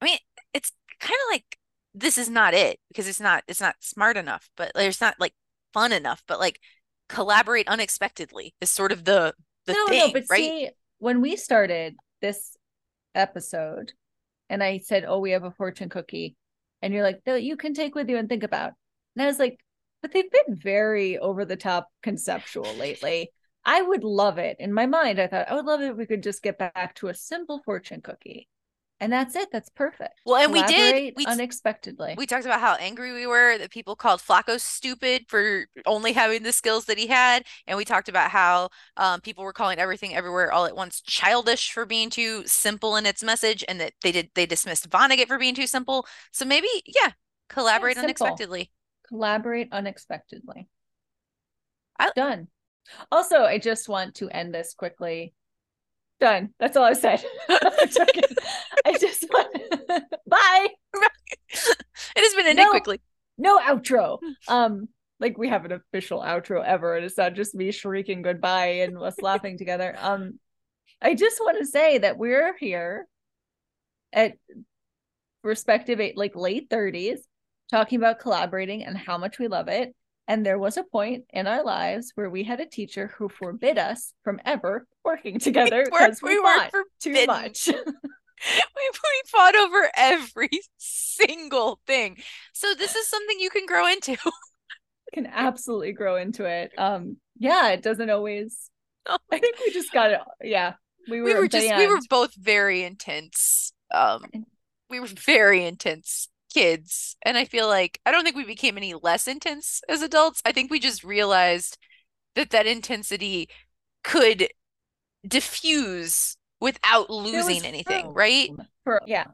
I mean, it's kind of like this is not it because it's not it's not smart enough, but it's not like fun enough, but like collaborate unexpectedly is sort of the the no, thing, no, but right? see, when we started this episode, and I said, "Oh, we have a fortune cookie," and you're like, "No, you can take with you and think about." And I was like, "But they've been very over the top conceptual lately." I would love it. In my mind, I thought I would love it if we could just get back to a simple fortune cookie, and that's it. That's perfect. Well, and we did- Collaborate we- unexpectedly. We talked about how angry we were that people called Flaco stupid for only having the skills that he had, and we talked about how um, people were calling everything everywhere all at once childish for being too simple in its message, and that they did they dismissed Vonnegut for being too simple. So maybe, yeah, collaborate simple. unexpectedly. Collaborate unexpectedly. I- Done. Also, I just want to end this quickly. Done. That's all I said. I just want. Bye. It has been ended No. quickly. No outro. Um, like we have an official outro ever, and it's not just me shrieking goodbye and us laughing together. Um, I just want to say that we're here at respective eight, like late thirties, talking about collaborating and how much we love it. And there was a point in our lives where we had a teacher who forbid us from ever working together We because we, we were too much. we, we fought over every single thing. So this is something you can grow into. Can absolutely grow into it. Um, yeah, it doesn't always. Oh I think we just got it. Yeah, we were. we were just we were both very intense. Um we were very intense kids. And I feel like I don't think we became any less intense as adults. I think we just realized that that intensity could diffuse without losing anything, right? For yeah,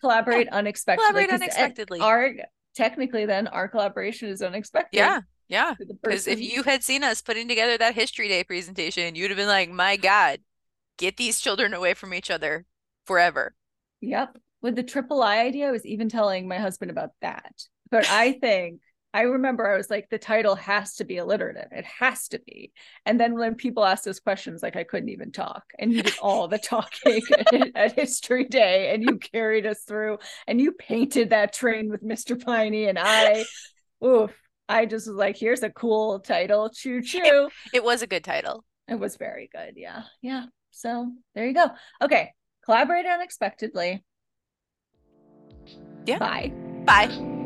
collaborate unexpectedly. Collaborate unexpectedly. Our technically, then our collaboration is unexpected. Yeah. Yeah. Because if you had seen us putting together that history day presentation, you'd have been like, my God, get these children away from each other forever. Yep. With the triple I idea, I was even telling my husband about that. But I think I remember I was like, the title has to be alliterative. It has to be. And then when people asked us questions, like I couldn't even talk, and you did all the talking at, at History Day, and you carried us through, and you painted that train with Mr. Piney, and I, oof, I just was like, here's a cool title, choo choo. It was a good title. It was very good. Yeah. Yeah. So there you go. Okay. Collaborate unexpectedly. Yeah. Bye. Bye.